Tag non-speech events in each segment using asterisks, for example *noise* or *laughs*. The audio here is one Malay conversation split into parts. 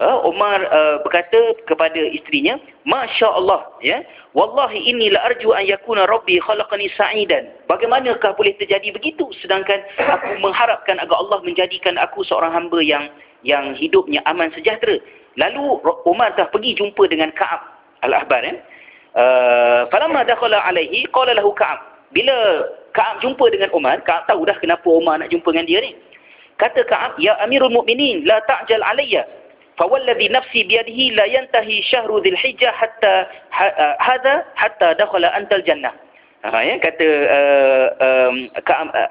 uh, Umar uh, berkata kepada isterinya masya-Allah ya wallahi inni la arju an yakuna rabbi khalaqani sa'idan. Bagaimanakah boleh terjadi begitu? Sedangkan aku mengharapkan agar Allah menjadikan aku seorang hamba yang yang hidupnya aman sejahtera. Lalu Umar dah pergi jumpa dengan Ka'ab al-Ahbar ya. Uh, falamma dakhala alaihi qala lahu Ka'ab. Bila Ka'ab jumpa dengan Umar Ka'ab tahu dah kenapa Umar nak jumpa dengan dia ni. Kata Ka'ab, Ya Amirul Mukminin, la ta'jal alayya. Biyadihi la yantahi syahru dhil hijjah hatta ha, hadha hatta dakhala antal jannah. Ha, ya, kata uh, um,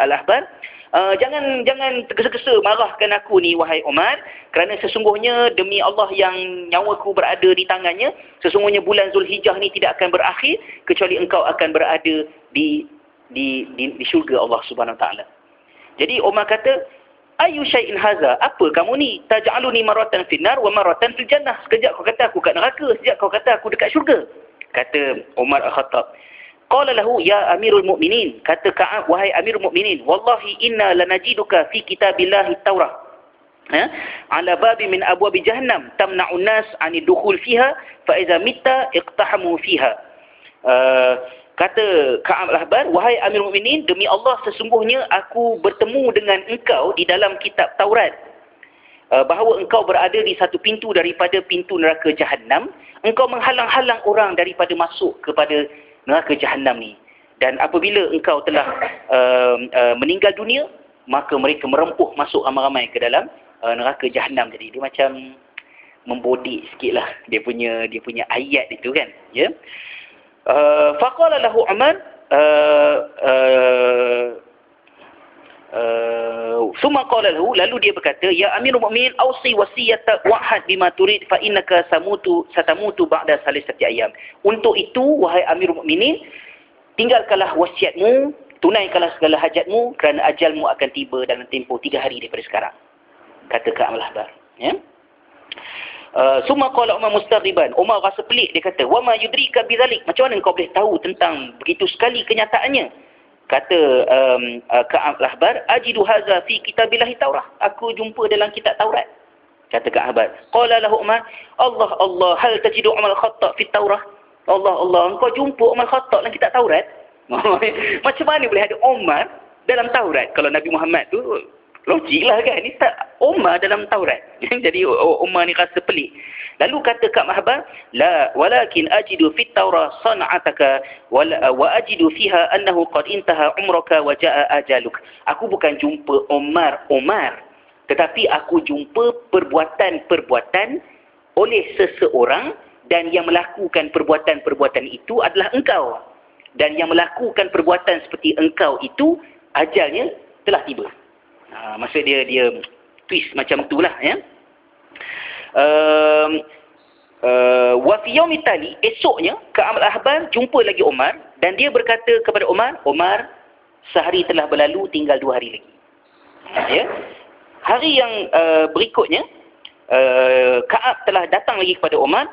al-Ahbar, uh, jangan jangan tergesa-gesa marahkan aku ni wahai Umar kerana sesungguhnya demi Allah yang nyawaku berada di tangannya sesungguhnya bulan Zulhijjah ni tidak akan berakhir kecuali engkau akan berada di di di, di syurga Allah Subhanahu Wa Taala. Jadi Umar kata ayu syai'in haza? Apa kamu ni? Taj'aluni maratan finnar wa maratan fil jannah. Sekejap kau kata aku kat neraka sekejap kau kata aku dekat syurga. Kata Umar al-Khattab. Qala lahu ya amirul mu'minin kata Ka'ab wahai amirul mu'minin wallahi inna lanajiduka fi kitabillahi taurah ha? Ala babi min abwab jahannam tamna'u an-nas 'ani dukhul fiha fa idza mitta iqtahamu fiha. Uh, Kata Ka'ab al-Ahbar, wahai Amir Mu'minin, demi Allah sesungguhnya aku bertemu dengan engkau di dalam kitab Taurat. Uh, bahawa engkau berada di satu pintu daripada pintu neraka Jahannam. Engkau menghalang-halang orang daripada masuk kepada neraka Jahannam ni. Dan apabila engkau telah uh, uh, meninggal dunia, maka mereka merempuh masuk ramai-ramai ke dalam uh, neraka Jahannam. Jadi dia macam membodik sikit lah dia punya, dia punya ayat itu kan. Ya. Yeah? Uh, faqala lahu Umar uh, uh, uh, summa qala lahu lalu dia berkata ya amirul mukminin ausi wasiyata wahad bima turid fa innaka samutu satamutu ba'da salisati ayam untuk itu wahai amirul mukminin tinggalkanlah wasiatmu tunaikanlah segala hajatmu kerana ajalmu akan tiba dalam tempoh tiga hari daripada sekarang. Kata Ka'ab al-Ahbar ya Uh, summa qala Umar mustaqiban. Umar rasa pelik dia kata, "Wa ma yudrika bidzalik?" Macam mana kau boleh tahu tentang begitu sekali kenyataannya? Kata um, uh, Ka'ab al-Ahbar, "Ajidu hadza fi kitabillahi Taurah." Aku jumpa dalam kitab Taurat. Kata Ka'ab. Qala lahu Umar, "Allah Allah, hal tajidu Umar al-Khattab fi Taurah?" Allah Allah, engkau jumpa Umar al-Khattab dalam kitab Taurat? *laughs* Macam mana boleh ada Umar dalam Taurat kalau Nabi Muhammad tu Logik lah kan. Ini tak Umar dalam Taurat. *laughs* Jadi Umar ni rasa pelik. Lalu kata Kak Mahbar, La walakin ajidu fit Taurah san'ataka wa ajidu fiha annahu qad intaha umraka wa ja'a ajaluk. Aku bukan jumpa Umar Umar. Tetapi aku jumpa perbuatan-perbuatan oleh seseorang dan yang melakukan perbuatan-perbuatan itu adalah engkau. Dan yang melakukan perbuatan seperti engkau itu, ajalnya telah tiba. Ha, maksud dia dia twist macam itulah ya. Um, uh, wa fi tali esoknya Ka'ab al-Ahbar jumpa lagi Umar dan dia berkata kepada Umar, Umar sehari telah berlalu tinggal dua hari lagi. Ya. Hari yang uh, berikutnya uh, Ka'ab telah datang lagi kepada Umar.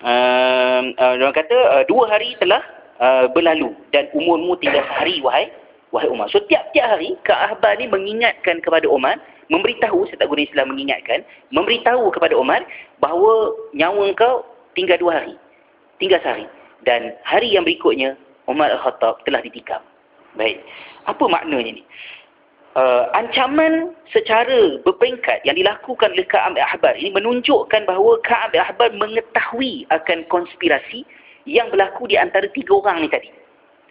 Uh, uh, dia kata uh, dua hari telah uh, berlalu dan umurmu tinggal sehari wahai wahai Umar. So tiap-tiap hari Kak Ahbar ni mengingatkan kepada Umar, memberitahu saya tak guna istilah mengingatkan, memberitahu kepada Umar bahawa nyawa kau tinggal dua hari. Tinggal sehari. Dan hari yang berikutnya Umar Al-Khattab telah ditikam. Baik. Apa maknanya ni? Uh, ancaman secara berperingkat yang dilakukan oleh Ka'ab Ahbar ini menunjukkan bahawa Ka'ab Ahbar mengetahui akan konspirasi yang berlaku di antara tiga orang ni tadi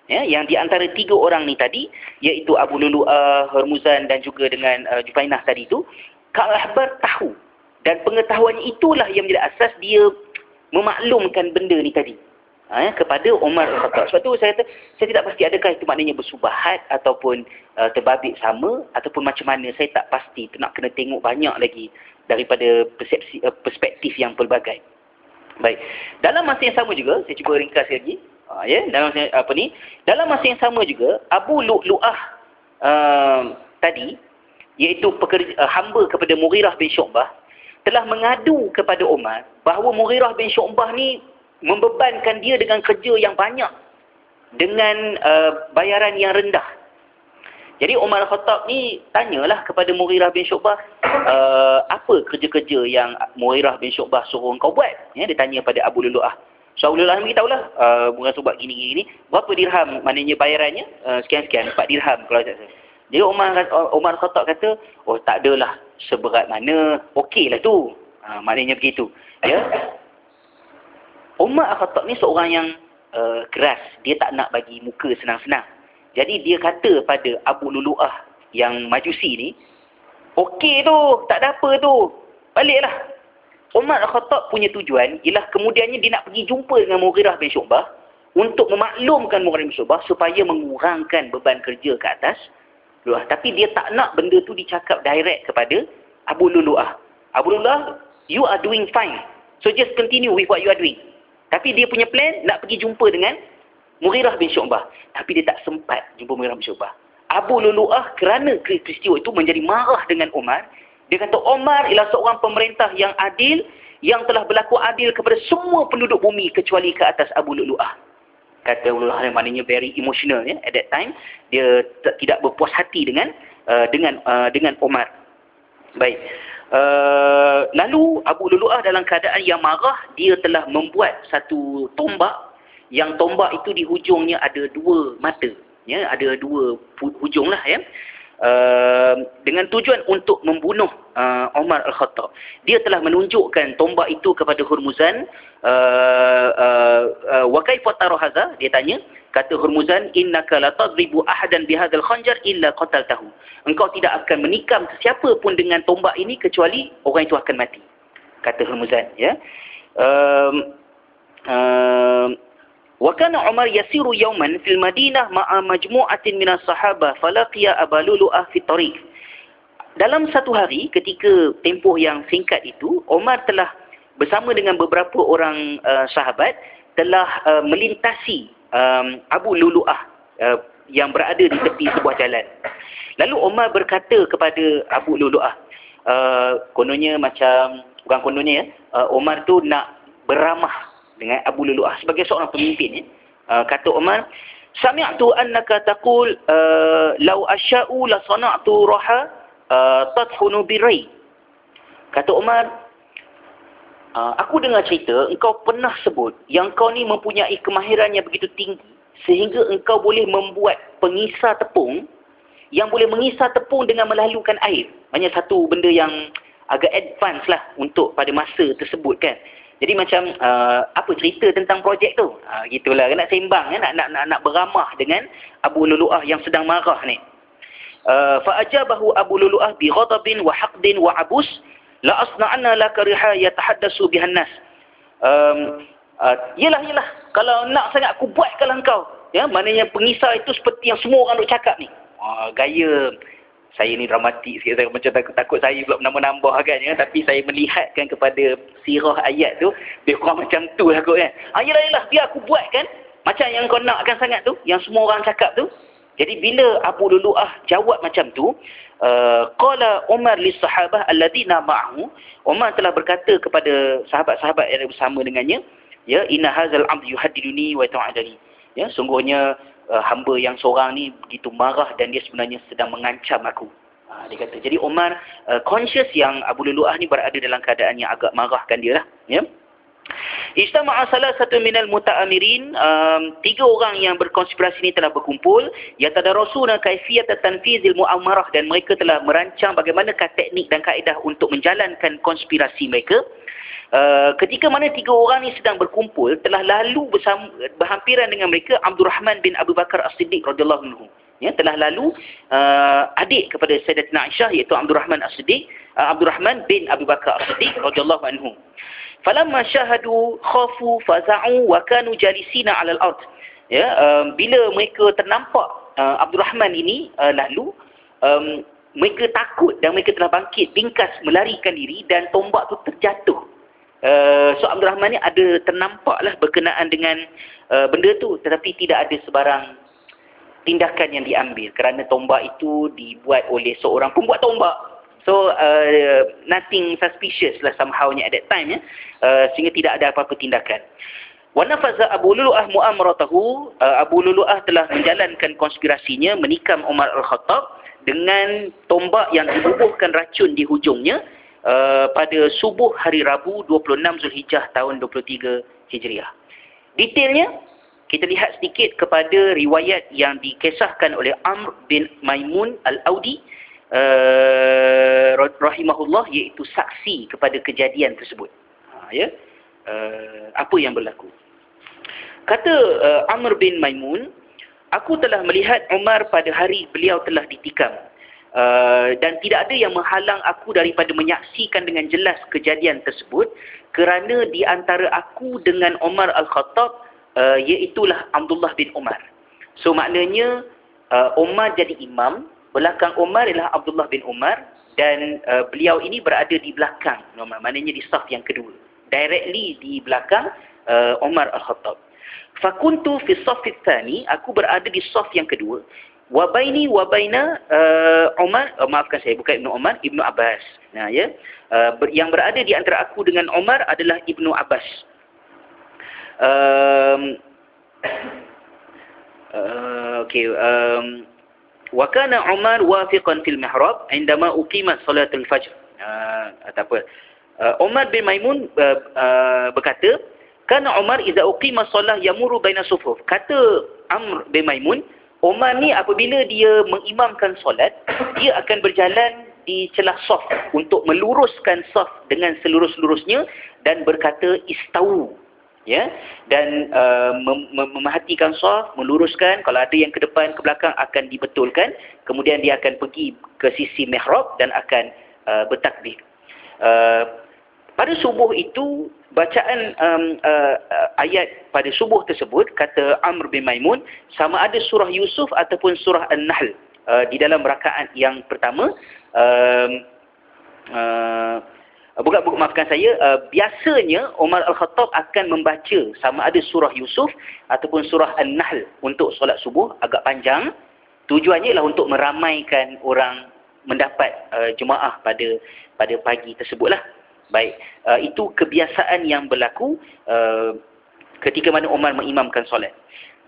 ya, yang di antara tiga orang ni tadi, iaitu Abu Lulu'ah, Hermuzan dan juga dengan uh, Jufainah tadi itu, Kak Rahbar tahu. Dan pengetahuan itulah yang menjadi asas dia memaklumkan benda ni tadi. Ha, ya, kepada Umar Al-Khattab. Sebab tu saya kata, saya tidak pasti adakah itu maknanya bersubahat ataupun uh, terbabit sama ataupun macam mana. Saya tak pasti. Itu nak kena tengok banyak lagi daripada persepsi, uh, perspektif yang pelbagai. Baik. Dalam masa yang sama juga, saya cuba ringkas lagi. Ha, ya, dalam apa ni? Dalam masa yang sama juga Abu Lu'lu'ah uh, tadi iaitu pekerja, uh, hamba kepada Mughirah bin Syu'bah telah mengadu kepada Umar bahawa Mughirah bin Syu'bah ni membebankan dia dengan kerja yang banyak dengan uh, bayaran yang rendah. Jadi Umar Khattab ni tanyalah kepada Mughirah bin Syu'bah, uh, apa kerja-kerja yang Mughirah bin Syu'bah suruh kau buat? Ya, dia tanya pada Abu Lulu'ah. Lulu'ah beritahu lah, uh, Mughirah buat gini-gini. Berapa dirham maknanya bayarannya? Uh, sekian-sekian, 4 dirham kalau tak salah. Jadi Umar, Umar Khattab kata, oh tak adalah seberat mana, okey lah tu. Uh, maknanya begitu. Ya. Umar Khattab ni seorang yang uh, keras. Dia tak nak bagi muka senang-senang. Jadi dia kata pada Abu Lulu'ah yang majusi ni, okey tu, tak ada apa tu, baliklah. Umar Al-Khattab punya tujuan ialah kemudiannya dia nak pergi jumpa dengan Mughirah bin Syu'bah untuk memaklumkan Mughirah bin Syu'bah supaya mengurangkan beban kerja ke atas Lulu'ah. Tapi dia tak nak benda tu dicakap direct kepada Abu Lulu'ah. Abu Lulu'ah, you are doing fine. So just continue with what you are doing. Tapi dia punya plan nak pergi jumpa dengan Mughirah bin Syu'bah. Tapi dia tak sempat jumpa Mughirah bin Syu'bah. Abu Lulu'ah kerana peristiwa itu menjadi marah dengan Umar. Dia kata Umar ialah seorang pemerintah yang adil yang telah berlaku adil kepada semua penduduk bumi kecuali ke atas Abu Lulu'ah. Kata Abu Lulu'ah yang maknanya very emotional ya. At that time, dia tidak berpuas hati dengan uh, dengan uh, dengan Umar. Baik. Uh, lalu Abu Lulu'ah dalam keadaan yang marah, dia telah membuat satu tombak yang tombak itu di hujungnya ada dua mata ya ada dua hujung lah ya uh, dengan tujuan untuk membunuh uh, Umar Al-Khattab. Dia telah menunjukkan tombak itu kepada Hurmuzan uh, uh, uh, wa kaifa hadha dia tanya. Kata Hurmuzan innaka la tadribu ahadan bihadzal khanjar illa qataltahu. Engkau tidak akan menikam sesiapa pun dengan tombak ini kecuali orang itu akan mati. Kata Hurmuzan ya. Um, Wa kana Umar yasiru yawman fil Madinah ma'a majmu'atin minas sahabah falaqiya Aba Lulu'ah fi tariq. Dalam satu hari ketika tempoh yang singkat itu, Umar telah bersama dengan beberapa orang uh, sahabat telah uh, melintasi um, Abu Lulu'ah uh, yang berada di tepi sebuah jalan. Lalu Umar berkata kepada Abu Lulu'ah, uh, kononnya macam, bukan kononnya ya, uh, Umar tu nak beramah dengan Abu Lulu'ah sebagai seorang pemimpin ya. Uh, kata Umar, "Sami'tu annaka taqul uh, law asya'u la sana'tu raha uh, tadhunu birai." Kata Umar, uh, aku dengar cerita engkau pernah sebut yang kau ni mempunyai kemahiran yang begitu tinggi sehingga engkau boleh membuat pengisar tepung yang boleh mengisar tepung dengan melalukan air. Banyak satu benda yang agak advance lah untuk pada masa tersebut kan. Jadi macam uh, apa cerita tentang projek tu? Ha, gitulah nak sembang ya? nak, nak nak nak beramah dengan Abu Lulu'ah yang sedang marah ni. Uh, fa ajabahu Abu Lulu'ah bi ghadabin wa haqdin wa abus la asna'anna laka riha yatahaddasu bihan nas. Um, uh, yalah yalah kalau nak sangat aku buat kalau engkau ya maknanya pengisar itu seperti yang semua orang duk cakap ni. Uh, gaya saya ni dramatik sikit saya macam takut, takut saya pula menambah-nambah kan ya. Tapi saya melihatkan kepada sirah ayat tu dia kurang macam tu lah kot kan ah yalah yalah biar aku buat kan. Macam yang kau nakkan sangat tu yang semua orang cakap tu. Jadi bila Abu Lulu'ah jawab macam tu uh, qala Umar li sahabah alladhina ma'hu Umar telah berkata kepada sahabat-sahabat yang bersama dengannya ya inna hadzal 'abd yuhaddiduni wa ta'adani ya sungguhnya uh, hamba yang seorang ni begitu marah dan dia sebenarnya sedang mengancam aku. Ha, dia kata. Jadi Omar uh, conscious yang Abu Lulu'ah ni berada dalam keadaan yang agak marahkan dia lah. Ya. Ijtama'a salah satu minal muta'amirin um, tiga orang yang berkonspirasi ini telah berkumpul yatadarasuna kaifiyat tanfizil mu'amarah dan mereka telah merancang bagaimanakah teknik dan kaedah untuk menjalankan konspirasi mereka Uh, ketika mana tiga orang ni sedang berkumpul telah lalu bersama, berhampiran dengan mereka Abdul Rahman bin Abu Bakar As-Siddiq radhiyallahu anhu. Ya telah lalu uh, adik kepada Sayyidatina Aisyah iaitu Abdul Rahman As-Siddiq uh, Abdul Rahman bin Abu Bakar As-Siddiq radhiyallahu anhu. Falamma syahadu khafu faza'u wa kanu jalisina 'ala al-ard ya um, bila mereka ternampak uh, Abdul Rahman ini uh, lalu um, mereka takut dan mereka telah bangkit bingkas melarikan diri dan tombak tu terjatuh Uh, so Abdul Rahman ni ada ternampaklah berkenaan dengan uh, benda tu. Tetapi tidak ada sebarang tindakan yang diambil. Kerana tombak itu dibuat oleh seorang pembuat tombak. So uh, nothing suspicious lah somehow at that time ya. Uh, sehingga tidak ada apa-apa tindakan. Wa nafaza Abu Lulu'ah mu'amaratahu, uh, Abu Lulu'ah telah menjalankan konspirasinya menikam Umar Al-Khattab dengan tombak yang dibubuhkan racun di hujungnya uh, pada subuh hari Rabu 26 Zulhijjah tahun 23 Hijriah. Detailnya kita lihat sedikit kepada riwayat yang dikisahkan oleh Amr bin Maimun Al-Audi uh, rahimahullah iaitu saksi kepada kejadian tersebut. Ha, ya. Uh, apa yang berlaku? Kata uh, Amr bin Maimun, aku telah melihat Umar pada hari beliau telah ditikam. Uh, dan tidak ada yang menghalang aku daripada menyaksikan dengan jelas kejadian tersebut kerana di antara aku dengan Umar Al-Khattab uh, iaitulah Abdullah bin Umar. So maknanya uh, Umar jadi imam, belakang Umar ialah Abdullah bin Umar dan uh, beliau ini berada di belakang maknanya di saf yang kedua. Directly di belakang uh, Umar Al-Khattab. Fakuntu fi saffi tsani, aku berada di saf yang kedua. Wa baini wa baina uh, Umar, uh, maafkan saya bukan Ibnu Umar, Ibnu Abbas. Nah ya. Uh, ber, yang berada di antara aku dengan Umar adalah Ibnu Abbas um, uh, *coughs* okay um, wa kana Umar wafiqan fil mihrab indama uqimat salatul fajr uh, atau apa uh, Umar bin Maimun uh, uh, berkata kana Umar idza uqima salah yamuru baina sufuf kata Amr bin Maimun Umar ni apabila dia mengimamkan solat dia akan berjalan di celah saf untuk meluruskan saf dengan seluruh-seluruhnya dan berkata istau ya. Dan uh, mem memahatikan saf meluruskan. Kalau ada yang ke depan ke belakang akan dibetulkan. Kemudian dia akan pergi ke sisi mihrab dan akan uh, bertakbir uh, pada subuh itu bacaan um, uh, ayat pada subuh tersebut kata Amr bin Maimun sama ada surah Yusuf ataupun surah An-Nahl uh, di dalam rakaat yang pertama um, uh, Uh, bukan, bukan maafkan saya, uh, biasanya Umar Al-Khattab akan membaca sama ada surah Yusuf ataupun surah An-Nahl untuk solat subuh agak panjang. Tujuannya ialah untuk meramaikan orang mendapat uh, jemaah pada pada pagi tersebutlah. Baik, uh, itu kebiasaan yang berlaku uh, ketika mana Umar mengimamkan solat.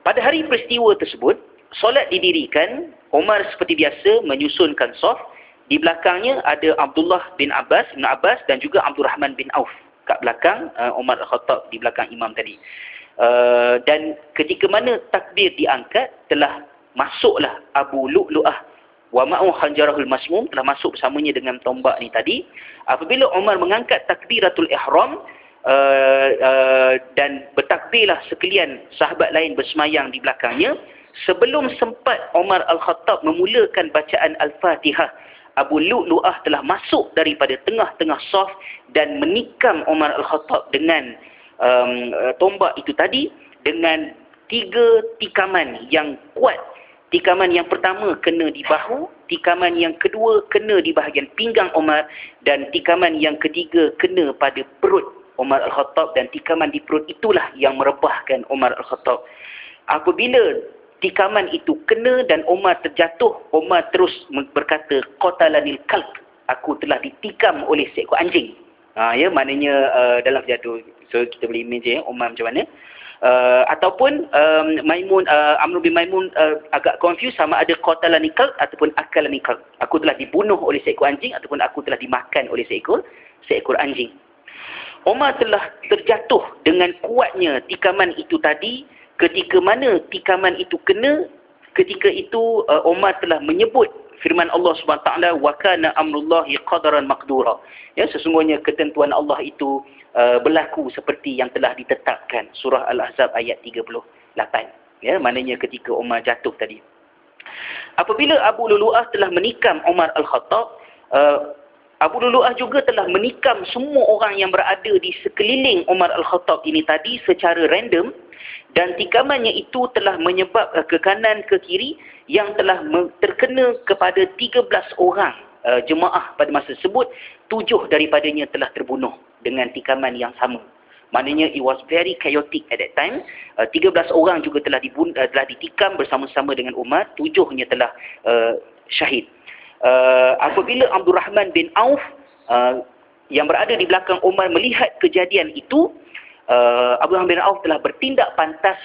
Pada hari peristiwa tersebut, solat didirikan, Umar seperti biasa menyusunkan soft di belakangnya ada Abdullah bin Abbas, bin Abbas dan juga Abdul Rahman bin Auf kat belakang uh, Umar Al-Khattab di belakang imam tadi. Uh, dan ketika mana takbir diangkat telah masuklah Abu Lu'lu'ah wa ma'u khanjarahul masmum telah masuk bersamanya dengan tombak ni tadi. Apabila Umar mengangkat takbiratul ihram uh, uh, dan bertakbirlah sekalian sahabat lain bersemayang di belakangnya sebelum sempat Umar Al-Khattab memulakan bacaan Al-Fatihah Abu Lu'lu'ah telah masuk daripada tengah-tengah saf dan menikam Umar Al-Khattab dengan um, tombak itu tadi dengan tiga tikaman yang kuat. Tikaman yang pertama kena di bahu, tikaman yang kedua kena di bahagian pinggang Umar dan tikaman yang ketiga kena pada perut Umar Al-Khattab dan tikaman di perut itulah yang merebahkan Umar Al-Khattab. Apabila tikaman itu kena dan Umar terjatuh, Umar terus berkata, Qatalanil kalb, aku telah ditikam oleh seekor anjing. Ha, ya, maknanya uh, dalam jatuh. So, kita boleh imagine ya, macam mana. Uh, ataupun um, Maimun, uh, Amr bin Maimun uh, agak confused sama ada Qatalanil kalb ataupun Akalanil kalb. Aku telah dibunuh oleh seekor anjing ataupun aku telah dimakan oleh seekor seekor anjing. Umar telah terjatuh dengan kuatnya tikaman itu tadi ketika mana tikaman itu kena ketika itu uh, Umar telah menyebut firman Allah Subhanahu taala wa kana amrullahi qadaran maqdura ya sesungguhnya ketentuan Allah itu uh, berlaku seperti yang telah ditetapkan surah al-ahzab ayat 38 ya maknanya ketika Umar jatuh tadi. Apabila Abu Lulu'ah telah menikam Umar al-Khattab uh, Abu Lulu'ah juga telah menikam semua orang yang berada di sekeliling Umar Al-Khattab ini tadi secara random dan tikamannya itu telah menyebab uh, ke kanan ke kiri yang telah terkena kepada 13 orang uh, jemaah pada masa tersebut. Tujuh daripadanya telah terbunuh dengan tikaman yang sama. Maknanya it was very chaotic at that time. Uh, 13 orang juga telah dibun uh, telah ditikam bersama-sama dengan Umar tujuhnya telah uh, syahid. Uh, apabila Abdul Rahman bin Auf uh, yang berada di belakang Umar melihat kejadian itu uh, Abu Rahman bin Auf telah bertindak pantas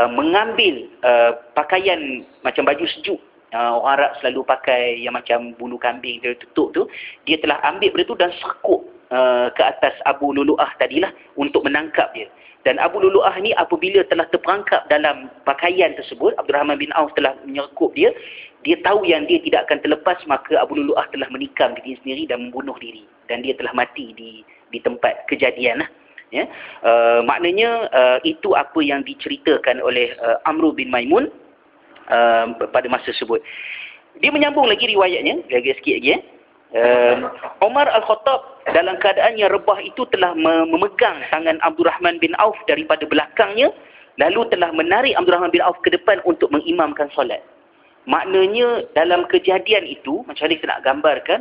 uh, mengambil uh, pakaian macam baju sejuk. Uh, orang Arab selalu pakai yang macam bulu kambing dia tutup tu. Dia telah ambil benda tu dan sekuk uh, ke atas Abu Lulu'ah tadilah untuk menangkap dia dan Abu Lulu'ah ni apabila telah terperangkap dalam pakaian tersebut, Abdul Rahman bin Auf telah menyerkup dia, dia tahu yang dia tidak akan terlepas, maka Abu Lulu'ah telah menikam diri sendiri dan membunuh diri. Dan dia telah mati di di tempat kejadian. Lah. Ya. Uh, maknanya uh, itu apa yang diceritakan oleh uh, Amru bin Maimun uh, pada masa tersebut. Dia menyambung lagi riwayatnya, lagi sikit lagi. Ya. Uh, Omar Al-Khattab dalam keadaan yang rebah itu telah memegang tangan Abdul Rahman bin Auf daripada belakangnya lalu telah menarik Abdul Rahman bin Auf ke depan untuk mengimamkan solat. Maknanya dalam kejadian itu macam mana kita nak gambarkan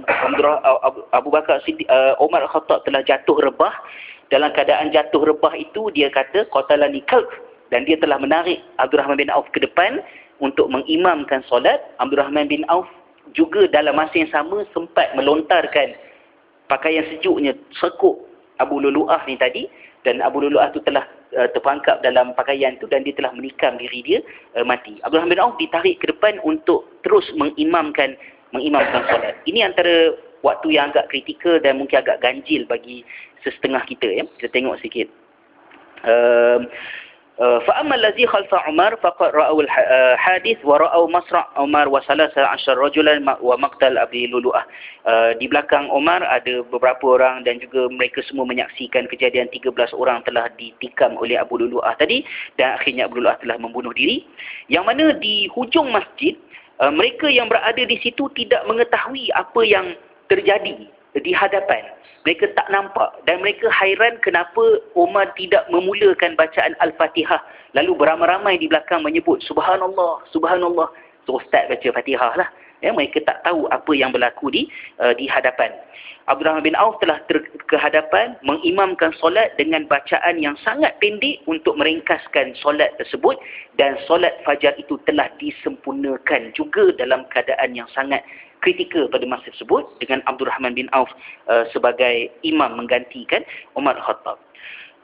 Abu Bakar uh, Omar Al-Khattab telah jatuh rebah. Dalam keadaan jatuh rebah itu dia kata qatalani kalb dan dia telah menarik Abdul Rahman bin Auf ke depan untuk mengimamkan solat. Abdul Rahman bin Auf juga dalam masa yang sama sempat melontarkan pakaian sejuknya sekuk Abu Lulu'ah ni tadi dan Abu Lulu'ah tu telah uh, terperangkap dalam pakaian tu dan dia telah menikam diri dia uh, mati. Rahman bin Auf ditarik ke depan untuk terus mengimamkan mengimamkan solat. Ini antara waktu yang agak kritikal dan mungkin agak ganjil bagi sesetengah kita ya. Kita tengok sikit. Uh, فأما الذي خلف عمر فقد رأوا الحادث ورأوا مصرع عمر وثلاثة عشر رجلا ومقتل أبي لؤلؤة di belakang Umar ada beberapa orang dan juga mereka semua menyaksikan kejadian 13 orang telah ditikam oleh Abu Lulu'ah tadi dan akhirnya Abu Lulu'ah telah membunuh diri yang mana di hujung masjid mereka yang berada di situ tidak mengetahui apa yang terjadi di hadapan mereka tak nampak. Dan mereka hairan kenapa Umar tidak memulakan bacaan Al-Fatihah. Lalu beramai-ramai di belakang menyebut subhanallah subhanallah. So ustaz baca Fatihah lah. Ya mereka tak tahu apa yang berlaku di uh, di hadapan. Abdul Rahman bin Auf telah ter- ke hadapan mengimamkan solat dengan bacaan yang sangat pendek untuk meringkaskan solat tersebut. Dan solat fajar itu telah disempurnakan juga dalam keadaan yang sangat kritikal pada masa tersebut dengan Abdul Rahman bin Auf uh, sebagai imam menggantikan Umar Khattab.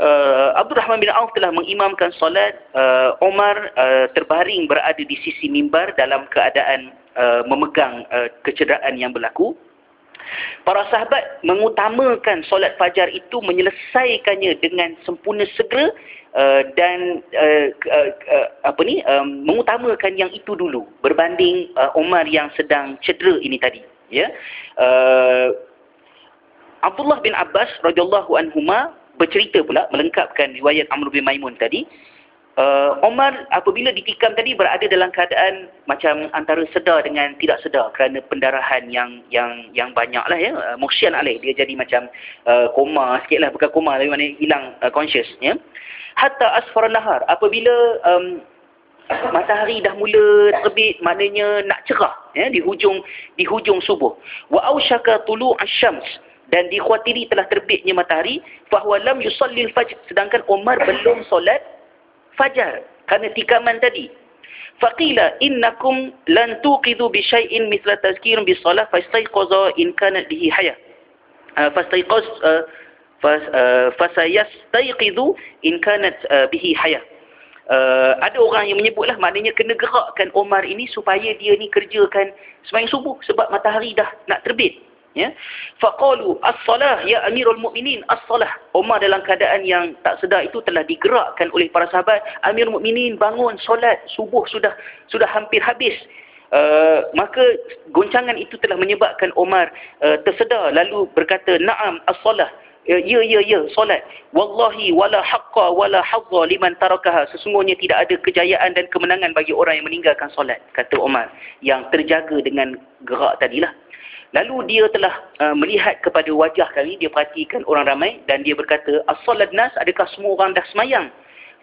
Uh, Abdul Rahman bin Auf telah mengimamkan solat uh, Umar uh, terbaring berada di sisi mimbar dalam keadaan uh, memegang uh, kecederaan yang berlaku. Para sahabat mengutamakan solat fajar itu menyelesaikannya dengan sempurna segera uh, dan uh, uh, uh, apa ni um, mengutamakan yang itu dulu berbanding uh, Umar yang sedang cedera ini tadi ya. Uh, Abdullah bin Abbas radhiyallahu anhuma bercerita pula melengkapkan riwayat Amr bin Maimun tadi uh, Omar apabila ditikam tadi berada dalam keadaan macam antara sedar dengan tidak sedar kerana pendarahan yang yang yang banyak lah ya. Uh, muksyan alaih. Dia jadi macam uh, koma sikit lah. Bukan koma tapi mana hilang uh, conscious ya. Hatta asfar nahar. Apabila um, matahari dah mula terbit maknanya nak cerah ya di hujung di hujung subuh. Wa aushaka tulu asyams. Dan dikhawatiri telah terbitnya matahari fahuwa lam yusallil fajr. Sedangkan Umar belum solat fajar kerana tikaman tadi. Faqila innakum lan tuqidhu bi syai'in mithla tazkirin bis salah fastayqaza in kanat bihi hayah uh, fastayqaz uh, uh, fasayastayqidhu in kanat uh, bihi hayah Uh, ada orang yang menyebutlah maknanya kena gerakkan Omar ini supaya dia ni kerjakan sembahyang subuh sebab matahari dah nak terbit ya? Faqalu as-salah ya amirul mukminin as-salah. Umar dalam keadaan yang tak sedar itu telah digerakkan oleh para sahabat. Amirul mukminin bangun solat subuh sudah sudah hampir habis. Uh, maka goncangan itu telah menyebabkan Umar uh, tersedar lalu berkata na'am as-salah. Ya ya ya, ya solat. Wallahi wala haqqa wala hadza liman tarakaha. Sesungguhnya tidak ada kejayaan dan kemenangan bagi orang yang meninggalkan solat kata Umar yang terjaga dengan gerak tadilah Lalu dia telah uh, melihat kepada wajah kami, dia perhatikan orang ramai dan dia berkata, As-salat nas, adakah semua orang dah semayang?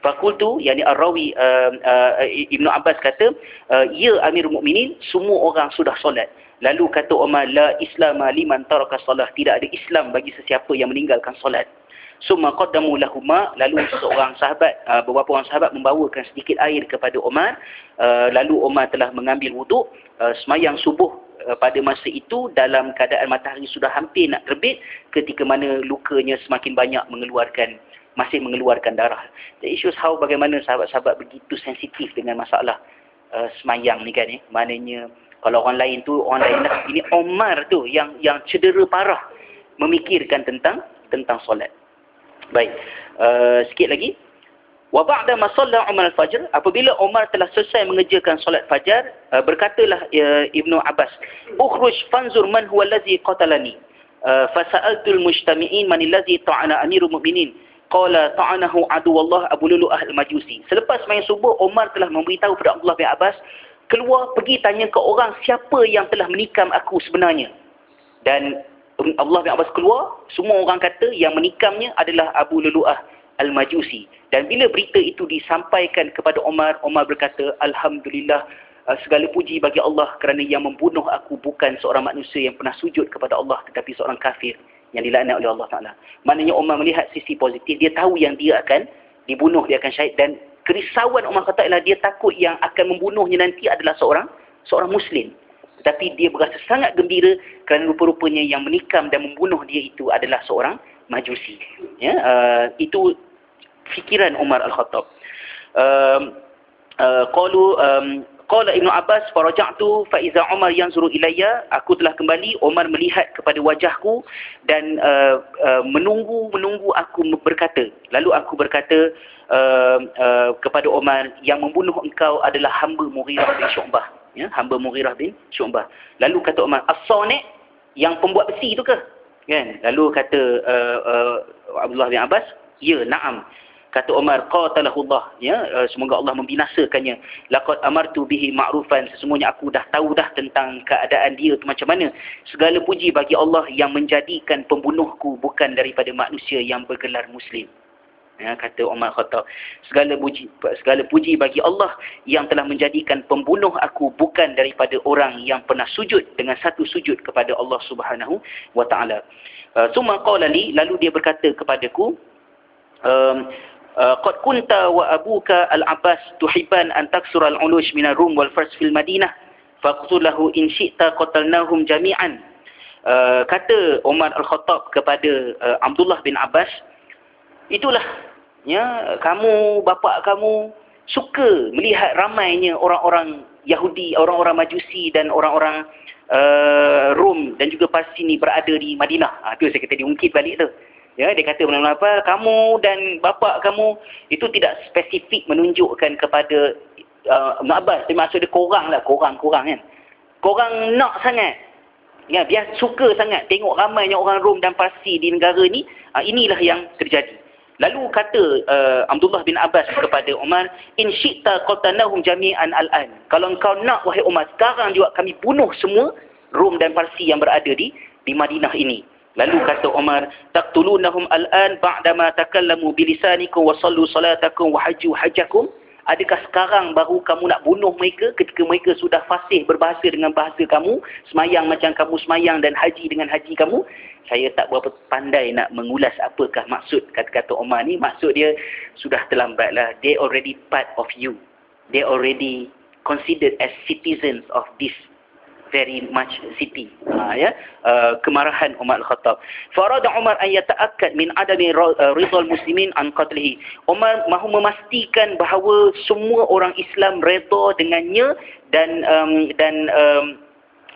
Fakultu, yakni Ar-Rawi uh, uh, Ibn Abbas kata, uh, Ya Amir Mu'minin, semua orang sudah solat. Lalu kata Umar, La Islam liman taraka salat. Tidak ada Islam bagi sesiapa yang meninggalkan solat. Summa qaddamu lahuma lalu seorang sahabat uh, beberapa orang sahabat membawakan sedikit air kepada Umar uh, lalu Umar telah mengambil wuduk uh, semayang subuh pada masa itu dalam keadaan matahari sudah hampir nak terbit ketika mana lukanya semakin banyak mengeluarkan masih mengeluarkan darah. Jadi shows how bagaimana sahabat-sahabat begitu sensitif dengan masalah uh, semayang ni kan ya. Maknanya kalau orang lain tu orang lain lah. Ini Omar tu yang yang cedera parah memikirkan tentang tentang solat. Baik. Uh, sikit lagi. Wa ba'da ma shalla Umar al-Fajr, apabila Umar telah selesai mengerjakan solat fajar, uh, berkatalah uh, Ibnu Abbas, "Ukhruj fanzur man huwa allazi qatalani." Uh, fasa'altul mujtami'in man allazi ta'ana amirul mu'minin. Qala ta'anahu adu Allah Abu Lulu'ah al-Majusi. Selepas main subuh, Umar telah memberitahu kepada Abdullah bin Abbas, keluar pergi tanya ke orang siapa yang telah menikam aku sebenarnya. Dan Allah bin Abbas keluar, semua orang kata yang menikamnya adalah Abu Lulu'ah Al-Majusi. Dan bila berita itu disampaikan kepada Omar, Omar berkata, Alhamdulillah, uh, segala puji bagi Allah kerana yang membunuh aku bukan seorang manusia yang pernah sujud kepada Allah tetapi seorang kafir yang dilaknat oleh Allah Ta'ala. Maknanya Omar melihat sisi positif, dia tahu yang dia akan dibunuh, dia akan syahid. Dan kerisauan Omar kata ialah dia takut yang akan membunuhnya nanti adalah seorang seorang Muslim. Tetapi dia berasa sangat gembira kerana rupa-rupanya yang menikam dan membunuh dia itu adalah seorang majusi. Ya, uh, itu fikiran Umar Al-Khattab. Um, uh, qalu um, qala Ibnu Abbas faraja'tu fa iza Umar yanzuru ilayya aku telah kembali Umar melihat kepada wajahku dan uh, uh, menunggu menunggu aku berkata. Lalu aku berkata uh, uh, kepada Umar yang membunuh engkau adalah hamba Mughirah bin Syu'bah. Ya hamba Mughirah bin Syu'bah. Lalu kata Umar as-sani yang pembuat besi tu ke? Kan? Lalu kata uh, uh, Abdullah bin Abbas ya na'am kata Umar qatalahullah. Ya uh, semoga Allah membinasakannya. Laqad amartu bihi ma'rufan. Sesungguhnya aku dah tahu dah tentang keadaan dia tu macam mana. Segala puji bagi Allah yang menjadikan pembunuhku bukan daripada manusia yang bergelar muslim. Ya kata Umar Khattab. Segala puji segala puji bagi Allah yang telah menjadikan pembunuh aku bukan daripada orang yang pernah sujud dengan satu sujud kepada Allah Subhanahu wa taala. Uh, summa qala lalu dia berkata kepadaku um, qad kunta wa abuka al-Abbas tuhibban an taksura al-ulush min ar-Rum wal Fars fil Madinah faqtulahu in syi'ta qatalnahum jami'an. Uh, kata Umar al-Khattab kepada uh, Abdullah bin Abbas itulah ya kamu bapa kamu suka melihat ramainya orang-orang Yahudi orang-orang Majusi dan orang-orang uh, Rom dan juga Parsi ni berada di Madinah. Ha, tu saya kata diungkit balik tu Ya, dia kata benda apa? Kamu dan bapa kamu itu tidak spesifik menunjukkan kepada uh, Abbas. Dia maksud dia korang lah. Korang-korang kan. Korang nak sangat. Ya, dia suka sangat tengok ramainya orang Rom dan Parsi di negara ni. Uh, inilah yang terjadi. Lalu kata uh, Abdullah bin Abbas kepada Umar, In syi'ta qatanahum jami'an al-an. Kalau engkau nak, wahai Umar, sekarang juga kami bunuh semua Rom dan Parsi yang berada di di Madinah ini. Lalu kata Umar, taqtulunahum al-an ba'dama takallamu bilisanikum wa sallu salatakum wa hajju hajjakum? Adakah sekarang baru kamu nak bunuh mereka ketika mereka sudah fasih berbahasa dengan bahasa kamu, semayang macam kamu semayang dan haji dengan haji kamu? Saya tak berapa pandai nak mengulas apakah maksud kata-kata Umar ni. Maksud dia sudah terlambatlah. They already part of you. They already considered as citizens of this very much city. Ha, ya? Uh, kemarahan Umar Al-Khattab. Farada Umar an yata'akkad min adami uh, ridal muslimin an qatlihi. Umar mahu memastikan bahawa semua orang Islam redha dengannya dan um, dan um,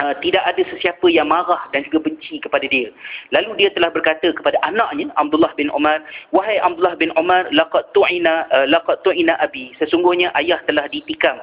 Uh, tidak ada sesiapa yang marah dan juga benci kepada dia. Lalu dia telah berkata kepada anaknya Abdullah bin Umar, "Wahai Abdullah bin Umar, laqad tu'ina uh, laqad tu'ina abi." Sesungguhnya ayah telah ditikam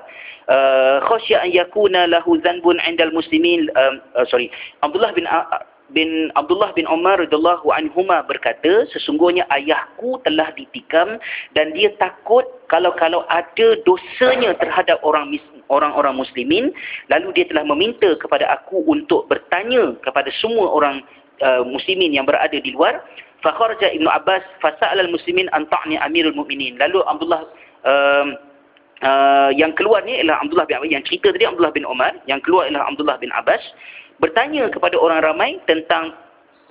uh, khasya an yakuna lahu zanbun 'inda al-muslimin um, uh, sorry Abdullah bin uh, bin Abdullah bin Umar radhiyallahu anhuma berkata sesungguhnya ayahku telah ditikam dan dia takut kalau-kalau ada dosanya terhadap orang orang-orang muslimin lalu dia telah meminta kepada aku untuk bertanya kepada semua orang uh, muslimin yang berada di luar. Fa kharaja ibnu abbas fa sa'ala al-muslimin an ta'ni amirul mu'minin. Lalu Abdullah um, uh, yang keluar ni ialah Abdullah bin Abbas yang cerita tadi Abdullah bin Umar yang keluar ialah Abdullah bin Abbas bertanya kepada orang ramai tentang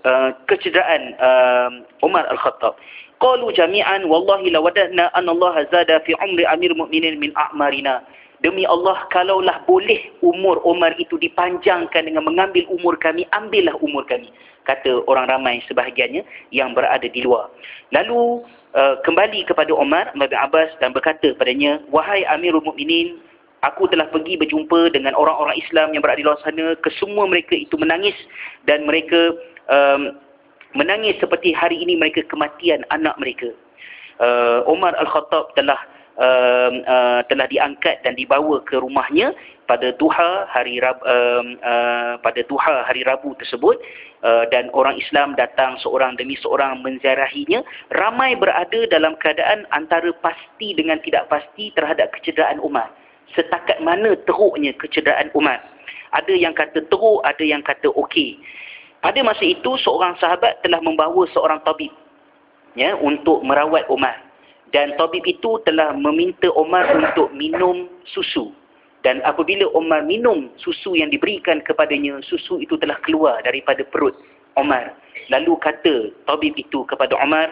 uh, kecederaan uh, Umar Al-Khattab. Qalu jami'an wallahi lawadna anna Allah zada fi umri amir mu'minin min a'marina Demi Allah, kalaulah boleh umur Umar itu dipanjangkan dengan mengambil umur kami, ambillah umur kami. Kata orang ramai sebahagiannya yang berada di luar. Lalu uh, kembali kepada Umar bin Abbas dan berkata padanya, Wahai Amirul Mukminin, aku telah pergi berjumpa dengan orang-orang Islam yang berada di luar sana. Kesemua mereka itu menangis dan mereka um, menangis seperti hari ini mereka kematian anak mereka. Uh, Umar Al-Khattab telah uh, uh, telah diangkat dan dibawa ke rumahnya pada duha hari Rab, uh, uh, pada duha hari Rabu tersebut. Uh, dan orang Islam datang seorang demi seorang menziarahinya ramai berada dalam keadaan antara pasti dengan tidak pasti terhadap kecederaan Umar setakat mana teruknya kecederaan Umar ada yang kata teruk ada yang kata okey. Pada masa itu seorang sahabat telah membawa seorang tabib ya untuk merawat Umar dan tabib itu telah meminta Omar untuk minum susu. Dan apabila Omar minum susu yang diberikan kepadanya, susu itu telah keluar daripada perut Omar. Lalu kata tabib itu kepada Omar,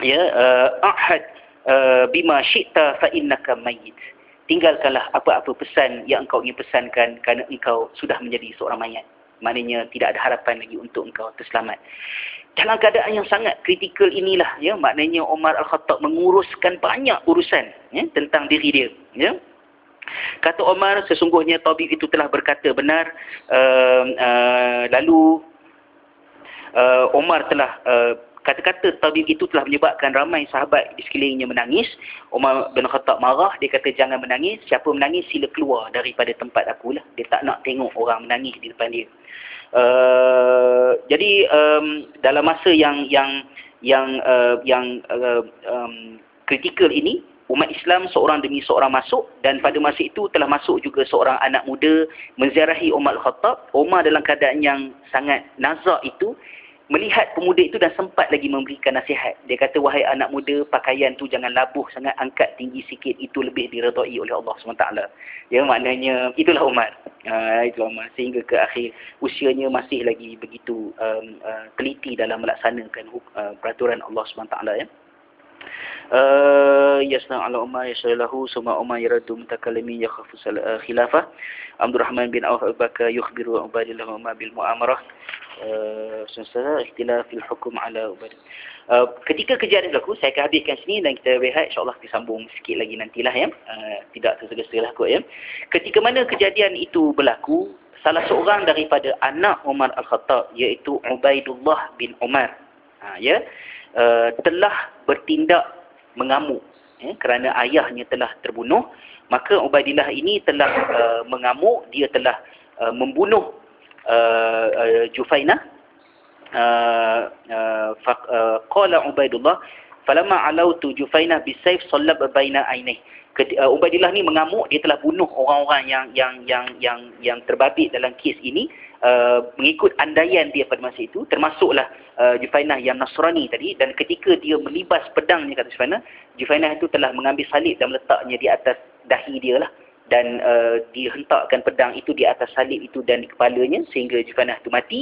ya, uh, ahad uh, bima syi'ta fa innaka mayyit. Tinggalkanlah apa-apa pesan yang engkau ingin pesankan kerana engkau sudah menjadi seorang mayat. Maknanya tidak ada harapan lagi untuk engkau terselamat dalam keadaan yang sangat kritikal inilah ya maknanya Umar Al-Khattab menguruskan banyak urusan ya tentang diri dia ya kata Umar sesungguhnya tabib itu telah berkata benar uh, uh, lalu uh, Umar telah uh, kata-kata tabib itu telah menyebabkan ramai sahabat di sekelilingnya menangis. Umar bin Khattab marah. Dia kata jangan menangis. Siapa menangis sila keluar daripada tempat aku lah. Dia tak nak tengok orang menangis di depan dia. Uh, jadi um, dalam masa yang yang yang uh, yang uh, um, kritikal ini umat Islam seorang demi seorang masuk dan pada masa itu telah masuk juga seorang anak muda menziarahi Umar Al-Khattab. Umar dalam keadaan yang sangat nazak itu melihat pemuda itu dan sempat lagi memberikan nasihat. Dia kata, wahai anak muda, pakaian tu jangan labuh sangat, angkat tinggi sikit, itu lebih diredai oleh Allah SWT. Ya, maknanya, itulah Umar. Uh, itulah Umar. Sehingga ke akhir usianya masih lagi begitu um, uh, teliti dalam melaksanakan uh, peraturan Allah SWT. Ya. Uh, yasna ala umar yasallahu summa umar yaradu mutakallimin yakhafu uh, khilafah Abdul Rahman bin Auf Abu Bakar yukhbiru Ubadillah umar bil muamarah uh, ikhtilaf hukum ala Ubadah uh, ketika kejadian berlaku saya akan habiskan sini dan kita rehat insyaAllah kita sambung sikit lagi nantilah ya. Uh, tidak tersegera-segera kot ya. Ketika mana kejadian itu berlaku salah seorang daripada anak Umar Al-Khattab iaitu Ubaidullah bin Umar uh, ya uh, telah bertindak mengamuk ya, kerana ayahnya telah terbunuh. Maka Ubaidillah ini telah uh, mengamuk. Dia telah uh, membunuh uh, uh, uh, uh, qala Ubaidullah falamma alautu Jufainah bisayf sallab baina ainih. Uh, Ubaidillah ni mengamuk dia telah bunuh orang-orang yang yang yang yang yang terbabit dalam kes ini uh, mengikut andaian dia pada masa itu termasuklah uh, Jufainah yang Nasrani tadi dan ketika dia melibas pedangnya kata Jufainah Jufainah itu telah mengambil salib dan meletaknya di atas dahi dia lah dan uh, dihentakkan pedang itu di atas salib itu dan di kepalanya sehingga Jufainah itu mati.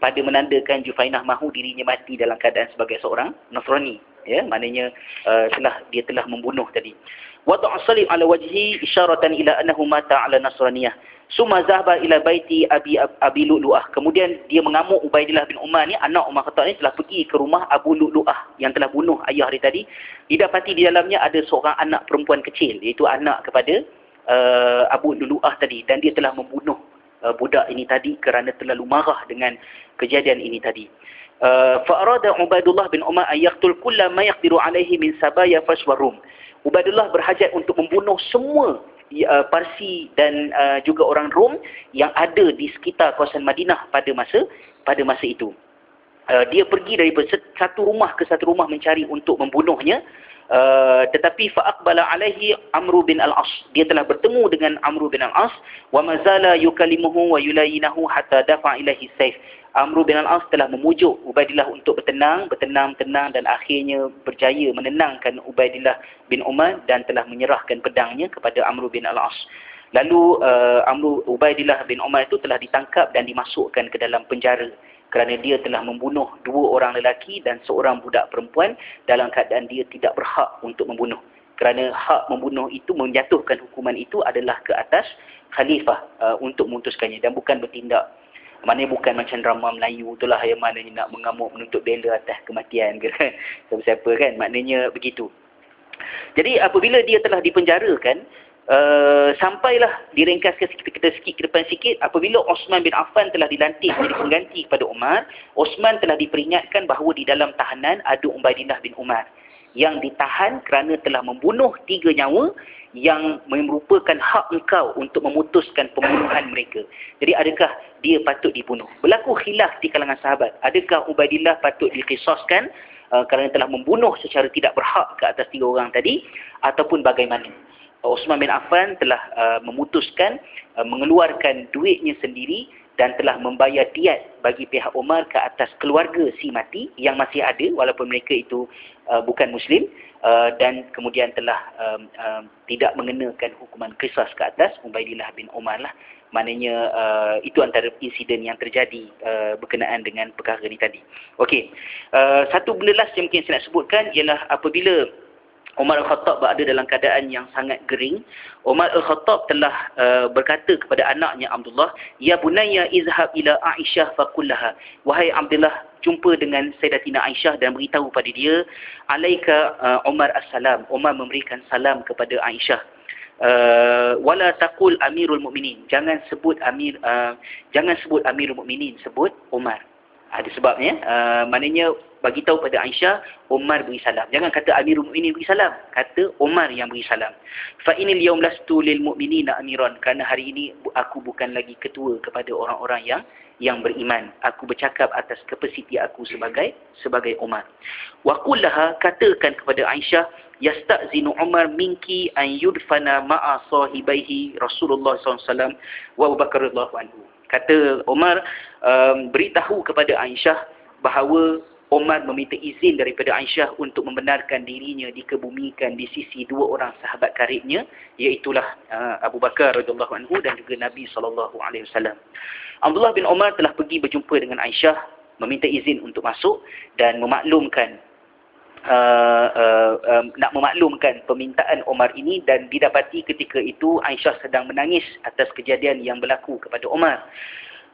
Pada menandakan Jufainah mahu dirinya mati dalam keadaan sebagai seorang Nasrani ya. Maknanya uh, telah dia telah membunuh tadi. Wada'a salib ala wajhi isyaratan ila annahu mata ala nasraniyah. Summa zahaba ila baiti abi abi lu'lu'ah. Kemudian dia mengamuk Ubaidillah bin Umar ni. Anak Umar Khattab ni telah pergi ke rumah Abu Lu'lu'ah yang telah bunuh ayah dia tadi. Didapati di dalamnya ada seorang anak perempuan kecil iaitu anak kepada uh, Abu Lu'lu'ah tadi dan dia telah membunuh uh, budak ini tadi kerana terlalu marah dengan kejadian ini tadi uh, fa arada Ubaidullah bin Umar ayaqtul kulla ma yaqdiru min sabaya fashwarum Ubaidullah berhajat untuk membunuh semua uh, Parsi dan uh, juga orang Rom yang ada di sekitar kawasan Madinah pada masa pada masa itu. Uh, dia pergi dari satu rumah ke satu rumah mencari untuk membunuhnya. Uh, tetapi fa'aqbala alaihi Amru bin Al-As. Dia telah bertemu dengan Amru bin Al-As. Wa mazala yukalimuhu wa yulayinahu hatta dafa ilahi saif. Amru bin Al-As telah memujuk Ubaidillah untuk bertenang, bertenang, tenang dan akhirnya berjaya menenangkan Ubaidillah bin Umar dan telah menyerahkan pedangnya kepada Amru bin Al-As. Lalu uh, Amru Ubaidillah bin Umar itu telah ditangkap dan dimasukkan ke dalam penjara kerana dia telah membunuh dua orang lelaki dan seorang budak perempuan dalam keadaan dia tidak berhak untuk membunuh. kerana hak membunuh itu menjatuhkan hukuman itu adalah ke atas khalifah uh, untuk memutuskannya dan bukan bertindak. Mana bukan macam drama Melayu itulah yang mana nak mengamuk menuntut bela atas kematian ke. *laughs* Siapa-siapa kan? Maknanya begitu. Jadi apabila dia telah dipenjarakan Uh, sampailah diringkaskan kita, kita sikit ke depan sikit apabila Osman bin Affan telah dilantik menjadi pengganti kepada Umar Osman telah diperingatkan bahawa di dalam tahanan ada Ubaidillah bin Umar yang ditahan kerana telah membunuh tiga nyawa yang merupakan hak engkau untuk memutuskan pembunuhan mereka. Jadi adakah dia patut dibunuh? Berlaku khilaf di kalangan sahabat. Adakah Ubaidillah patut dikisoskan uh, kerana telah membunuh secara tidak berhak ke atas tiga orang tadi ataupun bagaimana? Osman bin Affan telah uh, memutuskan uh, mengeluarkan duitnya sendiri dan telah membayar diat bagi pihak Umar ke atas keluarga si mati yang masih ada walaupun mereka itu uh, bukan muslim uh, dan kemudian telah um, um, tidak mengenakan hukuman kisah ke atas Ubaidillah bin Umar lah. Maknanya uh, itu antara insiden yang terjadi uh, berkenaan dengan perkara ini tadi. Okey uh, satu benda last yang mungkin saya nak sebutkan ialah apabila Umar Al-Khattab berada dalam keadaan yang sangat gering. Umar Al-Khattab telah uh, berkata kepada anaknya Abdullah, "Ya bunayya izhab ila Aisyah faqullaha." Wahai Abdullah, jumpa dengan Sayyidatina Aisyah dan beritahu pada dia, "Alaika uh, Umar as-salam." Umar memberikan salam kepada Aisyah. Uh, wala taqul amirul mukminin jangan sebut amir uh, jangan sebut amirul mukminin sebut Umar ada sebabnya uh, maknanya bagi tahu pada Aisyah Umar beri salam. Jangan kata Amirul Mukminin beri salam. Kata Umar yang beri salam. Fa inil yaum lastu lil mu'minina amiran. Kerana hari ini aku bukan lagi ketua kepada orang-orang yang yang beriman. Aku bercakap atas kapasiti aku sebagai sebagai Umar wa katakan kepada Aisyah yastazinu Umar minki an yudfana ma'a sahibaihi Rasulullah SAW wa Abu Bakar radhiyallahu anhu kata Umar um, beritahu kepada Aisyah bahawa Umar meminta izin daripada Aisyah untuk membenarkan dirinya dikebumikan di sisi dua orang sahabat karibnya iaitulah uh, Abu Bakar radhiyallahu anhu dan juga Nabi sallallahu alaihi wasallam. Abdullah bin Umar telah pergi berjumpa dengan Aisyah meminta izin untuk masuk dan memaklumkan uh, uh, uh, nak memaklumkan permintaan Umar ini dan didapati ketika itu Aisyah sedang menangis atas kejadian yang berlaku kepada Umar.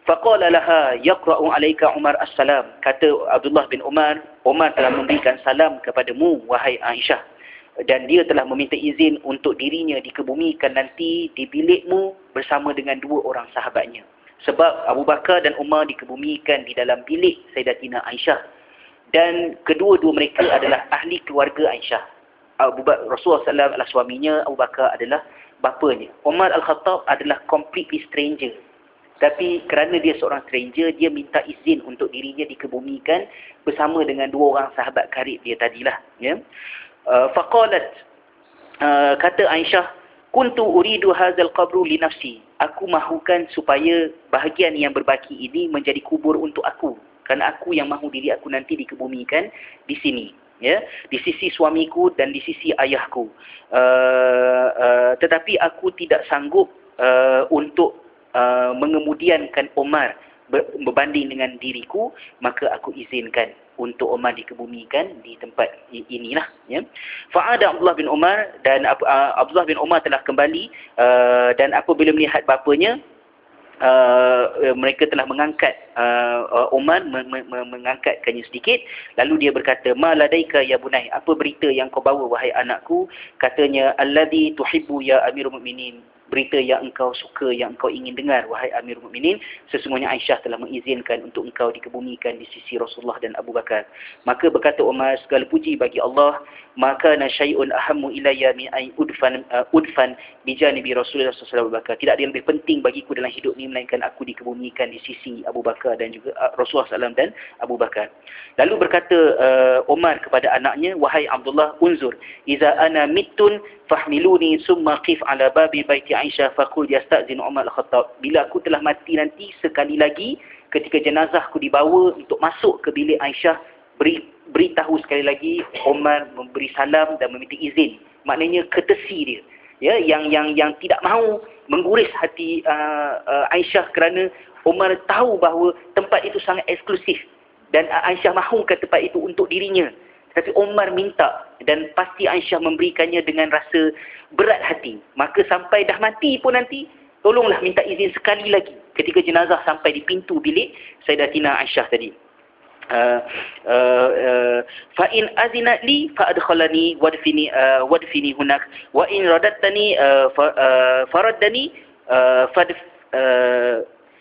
Faqala laha yaqra'u 'alaika Umar as-salam. Kata Abdullah bin Umar, Umar telah memberikan salam kepadamu wahai Aisyah. Dan dia telah meminta izin untuk dirinya dikebumikan nanti di bilikmu bersama dengan dua orang sahabatnya. Sebab Abu Bakar dan Umar dikebumikan di dalam bilik Sayyidatina Aisyah. Dan kedua-dua mereka adalah ahli keluarga Aisyah. Abu Bakar, Rasulullah SAW adalah suaminya, Abu Bakar adalah bapanya. Umar Al-Khattab adalah completely stranger tapi kerana dia seorang stranger, dia minta izin untuk dirinya dikebumikan bersama dengan dua orang sahabat karib dia tadilah. Ya. Uh, faqalat, uh, kata Aisyah, Kuntu uridu hazal qabru li nafsi. Aku mahukan supaya bahagian yang berbaki ini menjadi kubur untuk aku. Kerana aku yang mahu diri aku nanti dikebumikan di sini. Ya, di sisi suamiku dan di sisi ayahku. Uh, uh, tetapi aku tidak sanggup uh, untuk Uh, mengemudiankan Omar berbanding dengan diriku maka aku izinkan untuk Omar dikebumikan di tempat inilah ya fa'ada Abdullah bin Umar dan uh, Abdullah bin Umar telah kembali uh, dan apabila melihat bapanya Uh, mereka telah mengangkat uh, Umar me mengangkatkannya sedikit. Lalu dia berkata ma ladaika ya bunai apa berita yang kau bawa wahai anakku? Katanya alladhi tuhibbu ya amirul mukminin berita yang engkau suka, yang engkau ingin dengar, wahai Amir Mukminin, sesungguhnya Aisyah telah mengizinkan untuk engkau dikebumikan di sisi Rasulullah dan Abu Bakar. Maka berkata Umar, segala puji bagi Allah, maka na syai'un ahammu ilayya min ay udfan uh, udfan bijanibi Rasulullah sallallahu alaihi wasallam. Tidak ada yang lebih penting bagiku dalam hidup ini melainkan aku dikebumikan di sisi Abu Bakar dan juga uh, Rasulullah sallallahu dan Abu Bakar. Lalu berkata uh, Umar kepada anaknya, wahai Abdullah, unzur, iza ana mittun fahmiluni summa qif ala babi baiti Aisyah faqul yastazin Umar al-Khattab. Bila aku telah mati nanti sekali lagi ketika jenazahku dibawa untuk masuk ke bilik Aisyah beri beritahu sekali lagi Umar memberi salam dan meminta izin. Maknanya ketesi dia. Ya yang yang yang tidak mahu mengguris hati uh, uh, Aisyah kerana Umar tahu bahawa tempat itu sangat eksklusif. Dan Aisyah mahukan tempat itu untuk dirinya Tapi Umar minta dan pasti Aisyah memberikannya dengan rasa berat hati. Maka sampai dah mati pun nanti, tolonglah minta izin sekali lagi. Ketika jenazah sampai di pintu bilik Sayyidatina Aisyah tadi. Uh, uh, uh, fa in azinat li fa adkhalani wadfini wadfini hunak wa in radattani fa, faraddani uh,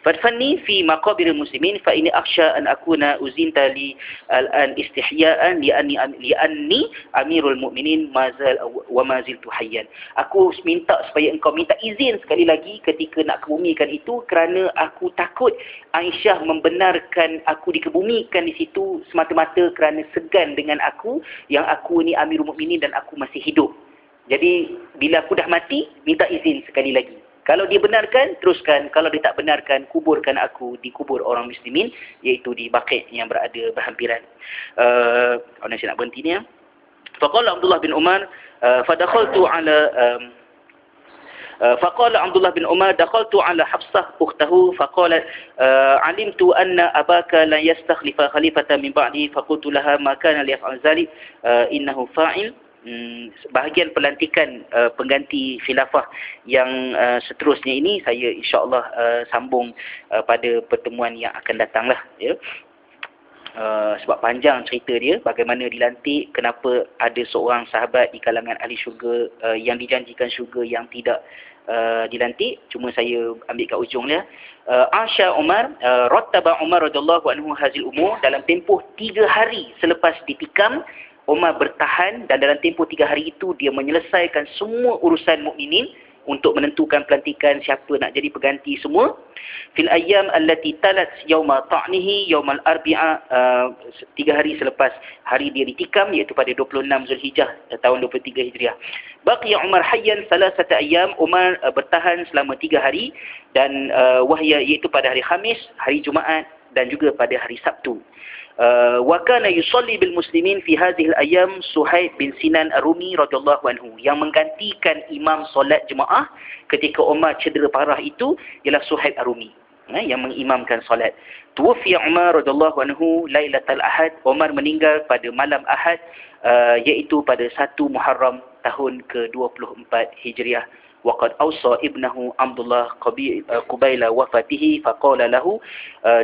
Fadfanni fi maqabir muslimin fa ini akhsha an akuna uzinta li al-an istihya'an li anni li anni amirul mu'minin mazal wa mazil tuhayyan. Aku minta supaya engkau minta izin sekali lagi ketika nak kebumikan itu kerana aku takut Aisyah membenarkan aku dikebumikan di situ semata-mata kerana segan dengan aku yang aku ni amirul mu'minin dan aku masih hidup. Jadi bila aku dah mati minta izin sekali lagi. Kalau dia benarkan, teruskan. Kalau dia tak benarkan, kuburkan aku di kubur orang muslimin, iaitu di bakit yang berada berhampiran. Uh, oh, saya nak berhenti ni ya. Faqala Abdullah bin Umar, uh, fadakhaltu ala... Um, فقال عبد الله بن عمر دخلت على حفصة أخته فقالت علمت أن أباك لا يستخلف خليفة من بعدي فقلت لها ما كان ليفعل ذلك إنه فاعل Hmm, bahagian pelantikan uh, pengganti khilafah yang uh, seterusnya ini saya insya-Allah uh, sambung uh, pada pertemuan yang akan datanglah ya. Uh, sebab panjang cerita dia bagaimana dilantik kenapa ada seorang sahabat di kalangan ahli syurga uh, yang dijanjikan syurga yang tidak uh, dilantik cuma saya ambil kat ujung dia uh, Asha Umar uh, Rattaba Umar radhiyallahu anhu hazil umur dalam tempoh 3 hari selepas ditikam Umar bertahan dan dalam tempoh tiga hari itu dia menyelesaikan semua urusan mukminin untuk menentukan pelantikan siapa nak jadi pengganti semua. Fil ayyam allati talat yawma ta'nihi yawmal arbi'a uh, tiga hari selepas hari dia ditikam iaitu pada 26 Zulhijjah uh, tahun 23 Hijriah. Baqiya Umar hayyan salasata ayyam Umar uh, bertahan selama tiga hari dan uh, wahya iaitu pada hari Khamis, hari Jumaat dan juga pada hari Sabtu. Uh, wa kana yusalli bil muslimin fi hadhihi al ayyam Suhaib bin Sinan Ar-Rumi radhiyallahu anhu yang menggantikan imam solat jemaah ketika Umar cedera parah itu ialah Suhaib Ar-Rumi eh, yang mengimamkan solat. Tuwfi Umar radhiyallahu anhu lailatul ahad Umar meninggal pada malam Ahad uh, iaitu pada 1 Muharram tahun ke-24 Hijriah وقد أوصى ابنه عبد الله قبيل وفاته فقال له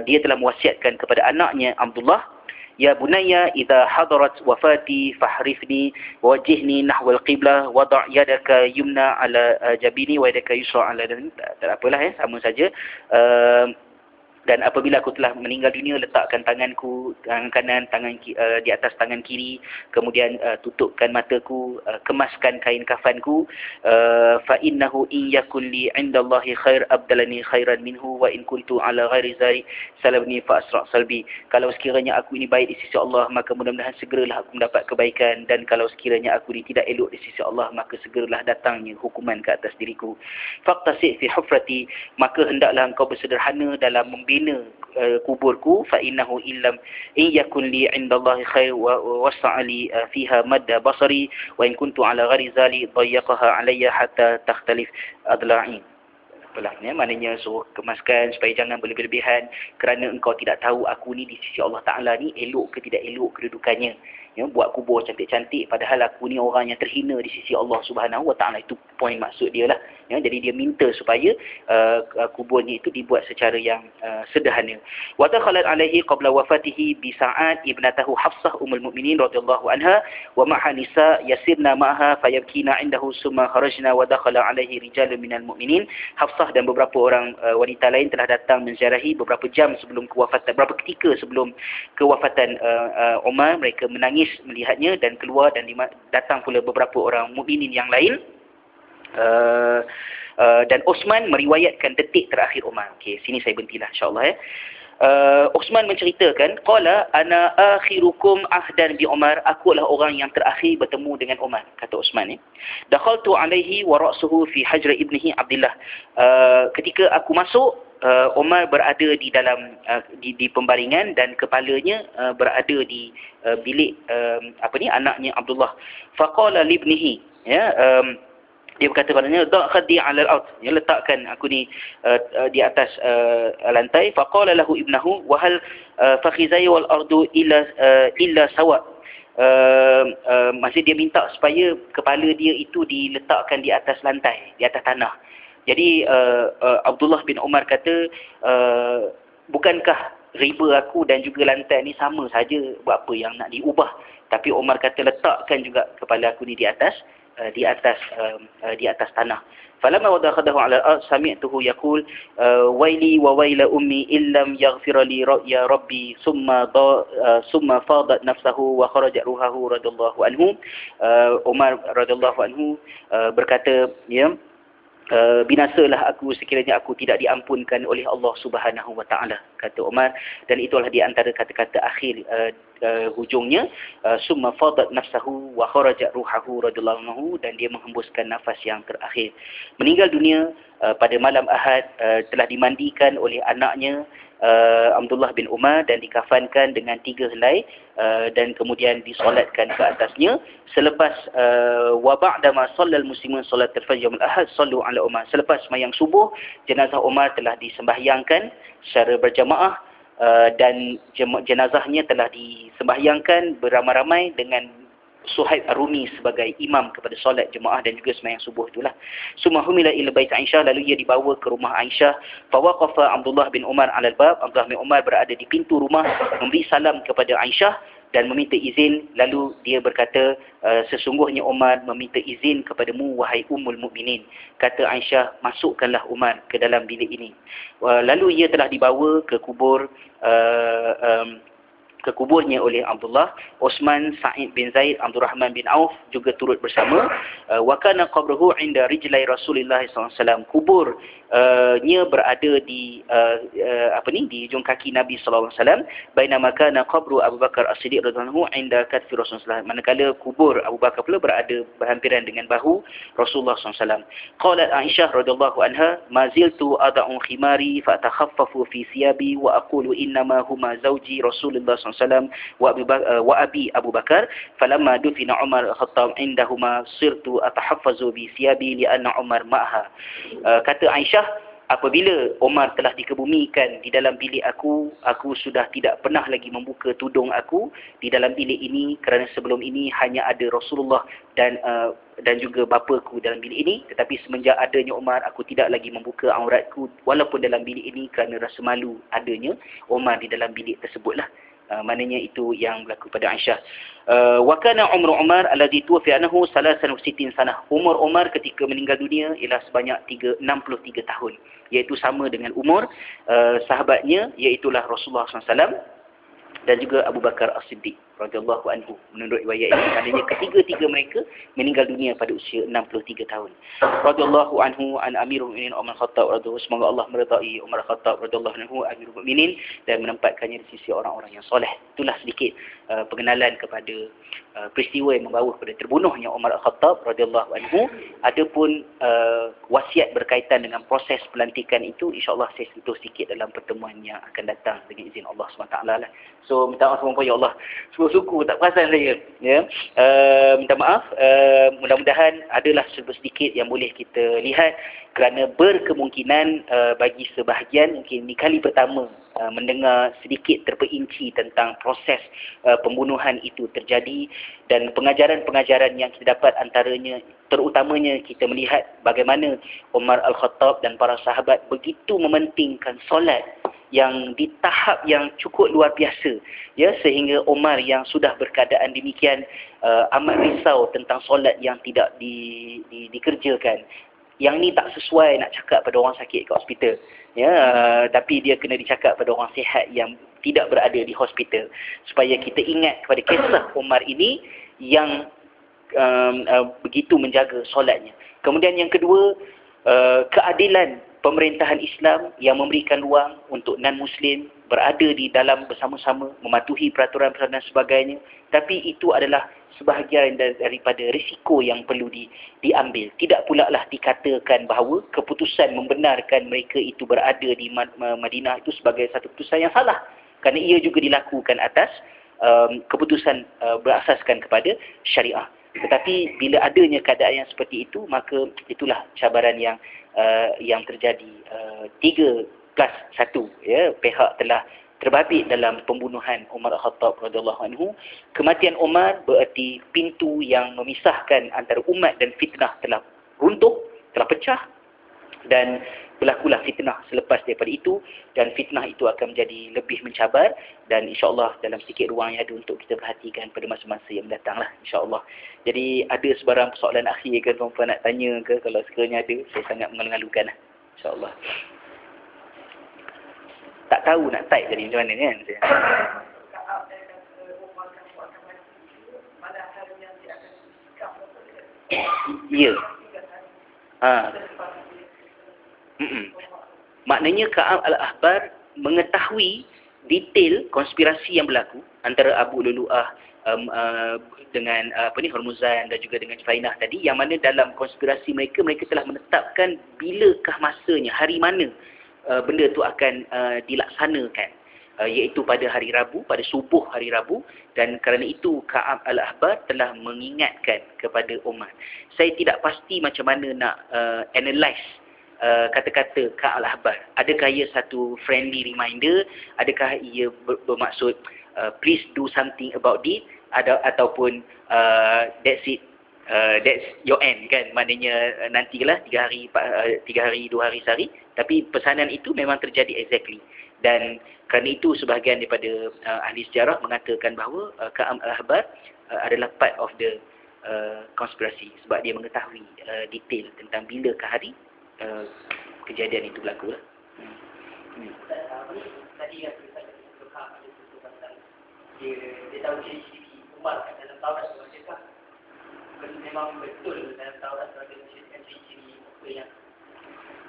dia telah mewasiatkan kepada anaknya Abdullah Ya bunayya idza hadarat wafati fahrifni wajihni nahwal qiblah wada' yadaka yumna ala jabini wa yadaka yusra ala tak apalah ya sama saja uh, dan apabila aku telah meninggal dunia letakkan tanganku tangan kanan tangan uh, di atas tangan kiri kemudian uh, tutupkan mataku uh, kemaskan kain kafanku uh, fa innahu in yakun li indallahi khair abdalani khairan minhu wa in kuntu ala ghairi zari salabni fa asra salbi. Kalau sekiranya aku ini baik di sisi Allah maka mudah-mudahan segeralah aku mendapat kebaikan. Dan kalau sekiranya aku ini tidak elok di sisi Allah maka segeralah datangnya hukuman ke atas diriku. Faqtasi fi hufrati maka hendaklah engkau bersederhana dalam bina uh, kuburku fa innahu illam in yakun li indallahi khair wa wasa'ali uh, fiha madda basari wa in kuntu ala ghairi zali dayyaqaha alayya hatta takhtalif adla'i apalah ya maknanya suruh kemaskan supaya jangan berlebih-lebihan kerana engkau tidak tahu aku ni di sisi Allah Taala ni elok ke tidak elok kedudukannya ya, buat kubur cantik-cantik. Padahal aku ni orang yang terhina di sisi Allah Subhanahu Wa Taala. Itu poin maksud dia lah. Ya, jadi dia minta supaya uh, kuburnya itu dibuat secara yang uh, sederhana. Wa dakhalat alaihi qabla wafatihi bi sa'ad ibnatahu hafsah ummul mukminin radhiyallahu anha. Wa ma'a nisa yasirna ma'aha fayabkina indahu summa kharajna wa dakhala alaihi rijalun minal mukminin hafsah dan beberapa orang uh, wanita lain telah datang menziarahi beberapa jam sebelum kewafatan beberapa ketika sebelum kewafatan uh, uh, Umar mereka menangis menangis melihatnya dan keluar dan datang pula beberapa orang mukminin yang lain uh, uh, dan Osman meriwayatkan detik terakhir Umar. Okey, sini saya berhentilah insya-Allah ya. Uh, Osman menceritakan qala ana akhirukum ahdan bi Umar aku adalah orang yang terakhir bertemu dengan Umar kata Osman ni dakhaltu alaihi wa ra'suhu fi hajra ibnihi Abdullah uh, ketika aku masuk uh, Umar berada di dalam uh, di, di pembaringan dan kepalanya uh, berada di uh, bilik um, apa ni anaknya Abdullah. Faqala libnihi ya um, dia berkata padanya da khadi ala al-ard ya letakkan aku ni uh, uh, di atas uh, lantai. Faqala lahu ibnahu wa hal uh, fakhizai wal ardu illa uh, illa sawa. Uh, uh, maksud dia minta supaya kepala dia itu diletakkan di atas lantai, di atas tanah. Jadi uh, uh, Abdullah bin Umar kata, uh, bukankah riba aku dan juga lantai ni sama saja buat apa yang nak diubah. Tapi Umar kata letakkan juga kepala aku ni di atas uh, di atas uh, uh, di atas tanah. Falamma wada'adahu 'ala al-ard sami'tuhu yaqul uh, waili wa waila ummi illam yaghfir li ya rabbi summa summa fadat nafsahu wa kharajat ruhahu radhiyallahu anhu. Umar radhiyallahu anhu berkata ya Uh, binasalah aku sekiranya aku tidak diampunkan oleh Allah Subhanahu wa taala kata Umar dan itulah di antara kata-kata akhir uh, uh, hujungnya summa fadat nafsahu wa kharajat ruhahu radhiyallahu dan dia menghembuskan nafas yang terakhir. Meninggal dunia uh, pada malam Ahad uh, telah dimandikan oleh anaknya uh, Abdullah bin Umar dan dikafankan dengan tiga helai uh, dan kemudian disolatkan ke atasnya. Selepas uh, wa ba'da ma sallal muslimun solat al-fajr al-ahad sallu ala Umar. Selepas sembahyang subuh jenazah Umar telah disembahyangkan secara berjamaah uh, dan jenazahnya telah disembahyangkan beramai-ramai dengan Suhaib Arumi sebagai imam kepada solat jemaah dan juga sembahyang subuh itulah. Summa humila ila bait Aisyah lalu ia dibawa ke rumah Aisyah. Fa waqafa Abdullah bin Umar al-bab. Abdullah bin Umar berada di pintu rumah memberi salam kepada Aisyah dan meminta izin lalu dia berkata uh, sesungguhnya Umar meminta izin kepadamu wahai ummul mukminin. Kata Aisyah masukkanlah Umar ke dalam bilik ini. Uh, lalu ia telah dibawa ke kubur uh, um, ke kuburnya oleh Abdullah Osman Sa'id bin Zaid Abdul Rahman bin Auf juga turut bersama. Uh, wa kana qabruhu inda rijlai Rasulullah SAW kubur uh, berada di uh, uh, apa ni di hujung kaki Nabi wasallam. Bainama kana qabru Abu Bakar As-Siddiq radhiyallahu inda katfi Rasulullah. Manakala kubur Abu Bakar pula berada berhampiran dengan bahu Rasulullah wasallam. Qalat Aisyah radhiyallahu anha ma ziltu ad'u khimari fa fi thiyabi wa aqulu inna ma huma zawji Rasulullah sallallahu wasallam wa Abi wa Abi Abu Bakar falamma dufina Umar al-Khattab indahuma sirtu atahaffazu bi thiyabi li anna Umar ma'ha uh, kata Aisyah apabila Omar telah dikebumikan di dalam bilik aku, aku sudah tidak pernah lagi membuka tudung aku di dalam bilik ini kerana sebelum ini hanya ada Rasulullah dan uh, dan juga bapaku dalam bilik ini. Tetapi semenjak adanya Omar, aku tidak lagi membuka auratku walaupun dalam bilik ini kerana rasa malu adanya Omar di dalam bilik tersebutlah. Uh, maknanya itu yang berlaku pada Aisyah. Uh, wa kana umru Umar alladhi tuwfi anhu 63 sanah. Umur Umar ketika meninggal dunia ialah sebanyak 3, 63 tahun. Iaitu sama dengan umur uh, sahabatnya iaitu Rasulullah SAW dan juga Abu Bakar As-Siddiq radhiyallahu anhu menurut riwayat ini. Maknanya ketiga-tiga mereka meninggal dunia pada usia 63 tahun. Radhiyallahu anhu an amirul mukminin Umar Khattab radhiyallahu semoga Allah meridai Umar Khattab radhiyallahu anhu amirul mukminin dan menempatkannya di sisi orang-orang yang soleh. Itulah sedikit uh, pengenalan kepada uh, peristiwa yang membawa kepada terbunuhnya Umar Khattab radhiyallahu anhu. Adapun uh, wasiat berkaitan dengan proses pelantikan itu insyaallah saya sentuh sikit dalam pertemuan yang akan datang dengan izin Allah SWT lah. so minta maaf ya Allah. Semua suku tak perasan saya ya. Uh, minta maaf uh, mudah-mudahan adalah sedikit yang boleh kita lihat kerana berkemungkinan uh, bagi sebahagian mungkin ini kali pertama uh, mendengar sedikit terperinci tentang proses uh, pembunuhan itu terjadi dan pengajaran-pengajaran yang kita dapat antaranya terutamanya kita melihat bagaimana Umar Al-Khattab dan para sahabat begitu mementingkan solat yang di tahap yang cukup luar biasa ya sehingga Umar yang sudah berkeadaan demikian uh, amat risau tentang solat yang tidak di, di, dikerjakan. Yang ni tak sesuai nak cakap pada orang sakit kat hospital ya uh, tapi dia kena dicakap pada orang sihat yang tidak berada di hospital. Supaya kita ingat kepada kisah Umar ini yang um, uh, begitu menjaga solatnya. Kemudian yang kedua uh, keadilan pemerintahan Islam yang memberikan ruang untuk non-Muslim berada di dalam bersama-sama, mematuhi peraturan-peraturan dan sebagainya. Tapi itu adalah sebahagian daripada risiko yang perlu di, diambil. Tidak pula lah dikatakan bahawa keputusan membenarkan mereka itu berada di Madinah itu sebagai satu keputusan yang salah. Kerana ia juga dilakukan atas um, keputusan uh, berasaskan kepada syariah. Tetapi bila adanya keadaan yang seperti itu, maka itulah cabaran yang uh, yang terjadi uh, tiga plus satu ya pihak telah terbabit dalam pembunuhan Umar Al-Khattab radhiyallahu anhu. Kematian Umar berarti pintu yang memisahkan antara umat dan fitnah telah runtuh, telah pecah dan berlakulah fitnah selepas daripada itu dan fitnah itu akan menjadi lebih mencabar dan insyaAllah dalam sikit ruang yang ada untuk kita perhatikan pada masa-masa yang mendatang lah insyaAllah jadi ada sebarang persoalan akhir ke tuan-tuan nak tanya ke kalau sekiranya ada saya sangat mengalu-alukan lah insyaAllah tak tahu nak type tadi macam mana kan saya. Ya. Ha. Maknanya Ka'ab al-Ahbar mengetahui detail konspirasi yang berlaku antara Abu Lulu'ah um, uh, dengan uh, apa ni Hormuzan dan juga dengan Fainah tadi yang mana dalam konspirasi mereka mereka telah menetapkan bilakah masanya hari mana uh, benda tu akan uh, dilaksanakan. Uh, iaitu pada hari Rabu pada subuh hari Rabu dan kerana itu Ka'ab al-Ahbar telah mengingatkan kepada Umar saya tidak pasti macam mana nak uh, analyze uh, kata-kata Kak Al-Habar. Adakah ia satu friendly reminder? Adakah ia ber bermaksud uh, please do something about it? Ada, ataupun uh, that's it, uh, that's your end kan? Maknanya uh, nantilah tiga hari, uh, tiga hari, dua hari sehari. Tapi pesanan itu memang terjadi exactly. Dan kerana itu sebahagian daripada uh, ahli sejarah mengatakan bahawa uh, Kak Al-Habar uh, adalah part of the uh, konspirasi sebab dia mengetahui uh, detail tentang bila ke hari uh, kejadian itu berlaku lah. Hmm. Hmm. Tadi yang kita kata dia dia tahu ciri-ciri Umar kat dalam Taurat tu adakah memang betul dalam Taurat tu ada ciri-ciri apa yang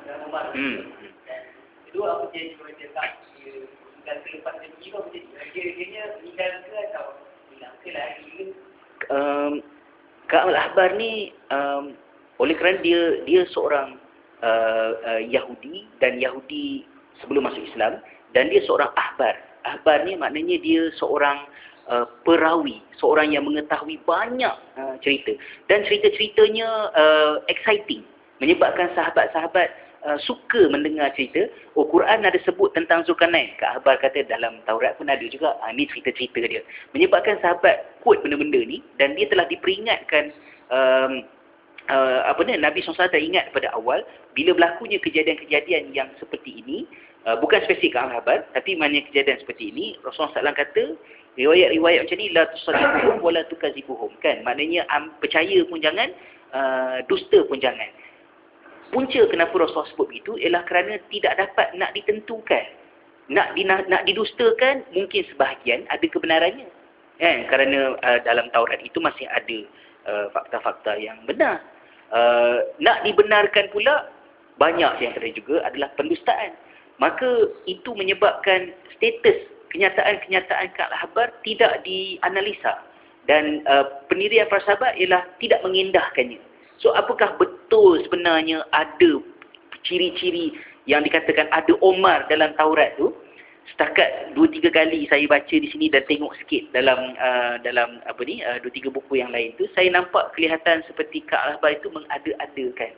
dalam Umar hmm. dan kedua apa dia juga dia tak dia tinggal selepas dia pergi apa jadi dia dia tinggal ke atau hilang ke lagi ke um, Kak Al-Ahbar ni um, oleh kerana dia dia seorang uh, uh, Yahudi dan Yahudi sebelum masuk Islam dan dia seorang ahbar. Ahbar ni maknanya dia seorang uh, perawi, seorang yang mengetahui banyak uh, cerita dan cerita-ceritanya uh, exciting menyebabkan sahabat-sahabat uh, suka mendengar cerita. Oh Quran ada sebut tentang Zulkarnain. Kak kata dalam Taurat pun ada juga. Uh, ni cerita-cerita dia. Menyebabkan sahabat quote benda-benda ni dan dia telah diperingatkan um, uh, apa ni Nabi SAW ingat pada awal bila berlakunya kejadian-kejadian yang seperti ini. Uh, bukan spesifik Al-Habar tapi mana kejadian seperti ini. Rasulullah SAW kata riwayat-riwayat macam ni la tusadiquhum wa la tukazibuhum kan? Maknanya um, percaya pun jangan uh, dusta pun jangan. Punca kenapa Rasulullah sebut begitu ialah kerana tidak dapat nak ditentukan. Nak di, nak, nak didustakan mungkin sebahagian ada kebenarannya. Kan? Kerana uh, dalam Taurat itu masih ada fakta-fakta uh, yang benar uh, nak dibenarkan pula banyak yang terjadi juga adalah pendustaan. Maka itu menyebabkan status kenyataan-kenyataan Kak Habar tidak dianalisa dan uh, pendirian falsafah ialah tidak mengendahkannya. So apakah betul sebenarnya ada ciri-ciri yang dikatakan ada Omar dalam Taurat tu? Setakat dua tiga kali saya baca di sini dan tengok sikit dalam uh, dalam apa ni uh, dua tiga buku yang lain tu saya nampak kelihatan seperti Al-Ahbar itu mengada-adakan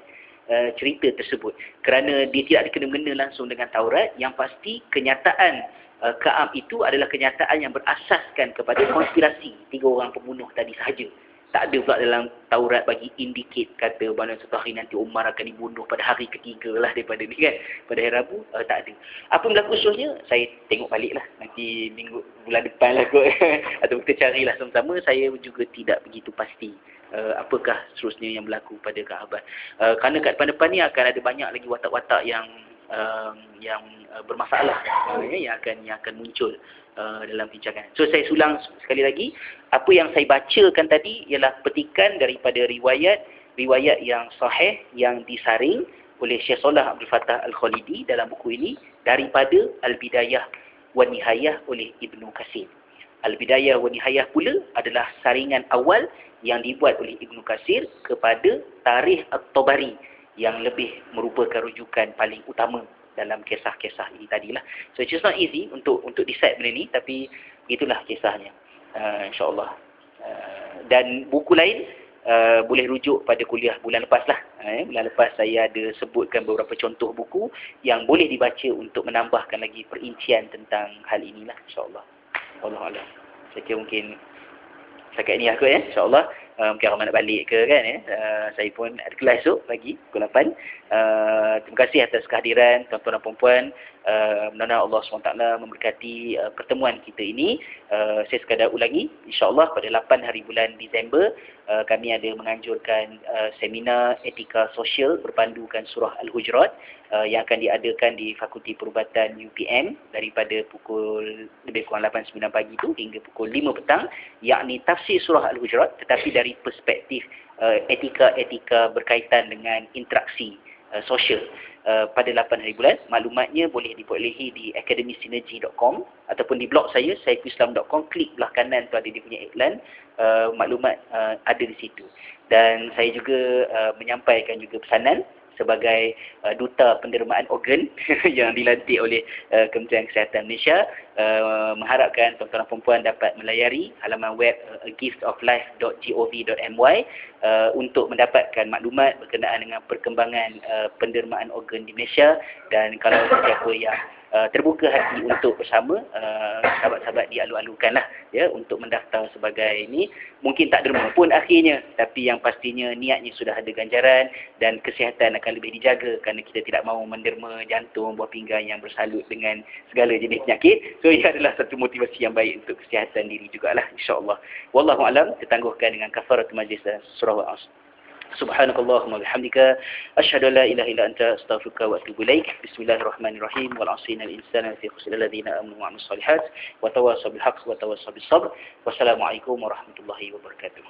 uh, cerita tersebut. Kerana dia tidak dikena-mengena langsung dengan Taurat yang pasti kenyataan uh, Ka'ab itu adalah kenyataan yang berasaskan kepada konspirasi tiga orang pembunuh tadi sahaja tak ada pula dalam Taurat bagi indicate kata bahawa satu hari nanti Umar akan dibunuh pada hari ketiga lah daripada ni kan. Pada hari Rabu, uh, tak ada. Apa yang berlaku khususnya, saya tengok balik lah. Nanti minggu bulan depan lah kot. *laughs* Atau kita carilah sama-sama. Saya juga tidak begitu pasti uh, apakah seterusnya yang berlaku pada Kaabah. Uh, kerana kat depan-depan ni akan ada banyak lagi watak-watak yang um, yang uh, bermasalah uh, yang akan yang akan muncul Uh, dalam bincangan. So saya sulang sekali lagi, apa yang saya bacakan tadi ialah petikan daripada riwayat riwayat yang sahih yang disaring oleh Syekh Salah Abdul Fattah Al-Khalidi dalam buku ini daripada Al-Bidayah wa Nihayah oleh Ibnu Kasir. Al-Bidayah wa Nihayah pula adalah saringan awal yang dibuat oleh Ibnu Kasir kepada Tarikh At-Tabari yang lebih merupakan rujukan paling utama dalam kisah-kisah ini tadilah. So it's not easy untuk untuk decide benda ni tapi itulah kisahnya. Uh, InsyaAllah. Uh, dan buku lain uh, boleh rujuk pada kuliah bulan lepas lah. Eh, bulan lepas saya ada sebutkan beberapa contoh buku yang boleh dibaca untuk menambahkan lagi perincian tentang hal inilah insyaAllah. Allah Allah. Saya kira mungkin setakat ini aku ya insyaAllah. Uh, mungkin Rahman nak balik ke kan ya. Uh, saya pun ada kelas esok pagi pukul 8. Uh, terima kasih atas kehadiran tuan-tuan dan puan-puan. Uh, Allah SWT memberkati uh, pertemuan kita ini. Uh, saya sekadar ulangi. InsyaAllah pada 8 hari bulan Disember uh, kami ada menganjurkan uh, seminar etika sosial berpandukan surah Al-Hujurat uh, yang akan diadakan di Fakulti Perubatan UPM daripada pukul lebih kurang 8-9 pagi itu hingga pukul 5 petang yakni tafsir surah Al-Hujurat tetapi dari perspektif uh, etika-etika berkaitan dengan interaksi uh, sosial uh, pada 8 hari bulan. Maklumatnya boleh diperolehi di academysynergy.com ataupun di blog saya, saifuislam.com. Klik belah kanan tu ada dia punya iklan. Uh, maklumat uh, ada di situ. Dan saya juga uh, menyampaikan juga pesanan sebagai uh, duta pendermaan organ *laughs* yang dilantik oleh uh, Kementerian Kesihatan Malaysia. Uh, mengharapkan tuan-tuan dan puan dapat melayari halaman web uh, giftoflife.gov.my uh, untuk mendapatkan maklumat berkenaan dengan perkembangan uh, pendermaan organ di Malaysia. Dan kalau siapa yang uh, terbuka hati untuk bersama uh, sahabat-sahabat dialu-alukan lah ya, untuk mendaftar sebagai ini. Mungkin tak derma pun akhirnya tapi yang pastinya niatnya sudah ada ganjaran dan kesihatan akan lebih dijaga kerana kita tidak mahu menderma jantung, buah pinggang yang bersalut dengan segala jenis penyakit. So ia adalah satu motivasi yang baik untuk kesihatan diri jugalah insyaAllah. Wallahu'alam tertangguhkan dengan kafarat majlis dan surah wa'as سبحانك اللهم وبحمدك أشهد لا إله إلا أنت أستغفرك وأتوب إليك بسم الله الرحمن الرحيم والعصين الإنسان في خسر الذين آمنوا وعملوا الصالحات وتواصوا بالحق وتواصوا بالصبر والسلام عليكم ورحمة الله وبركاته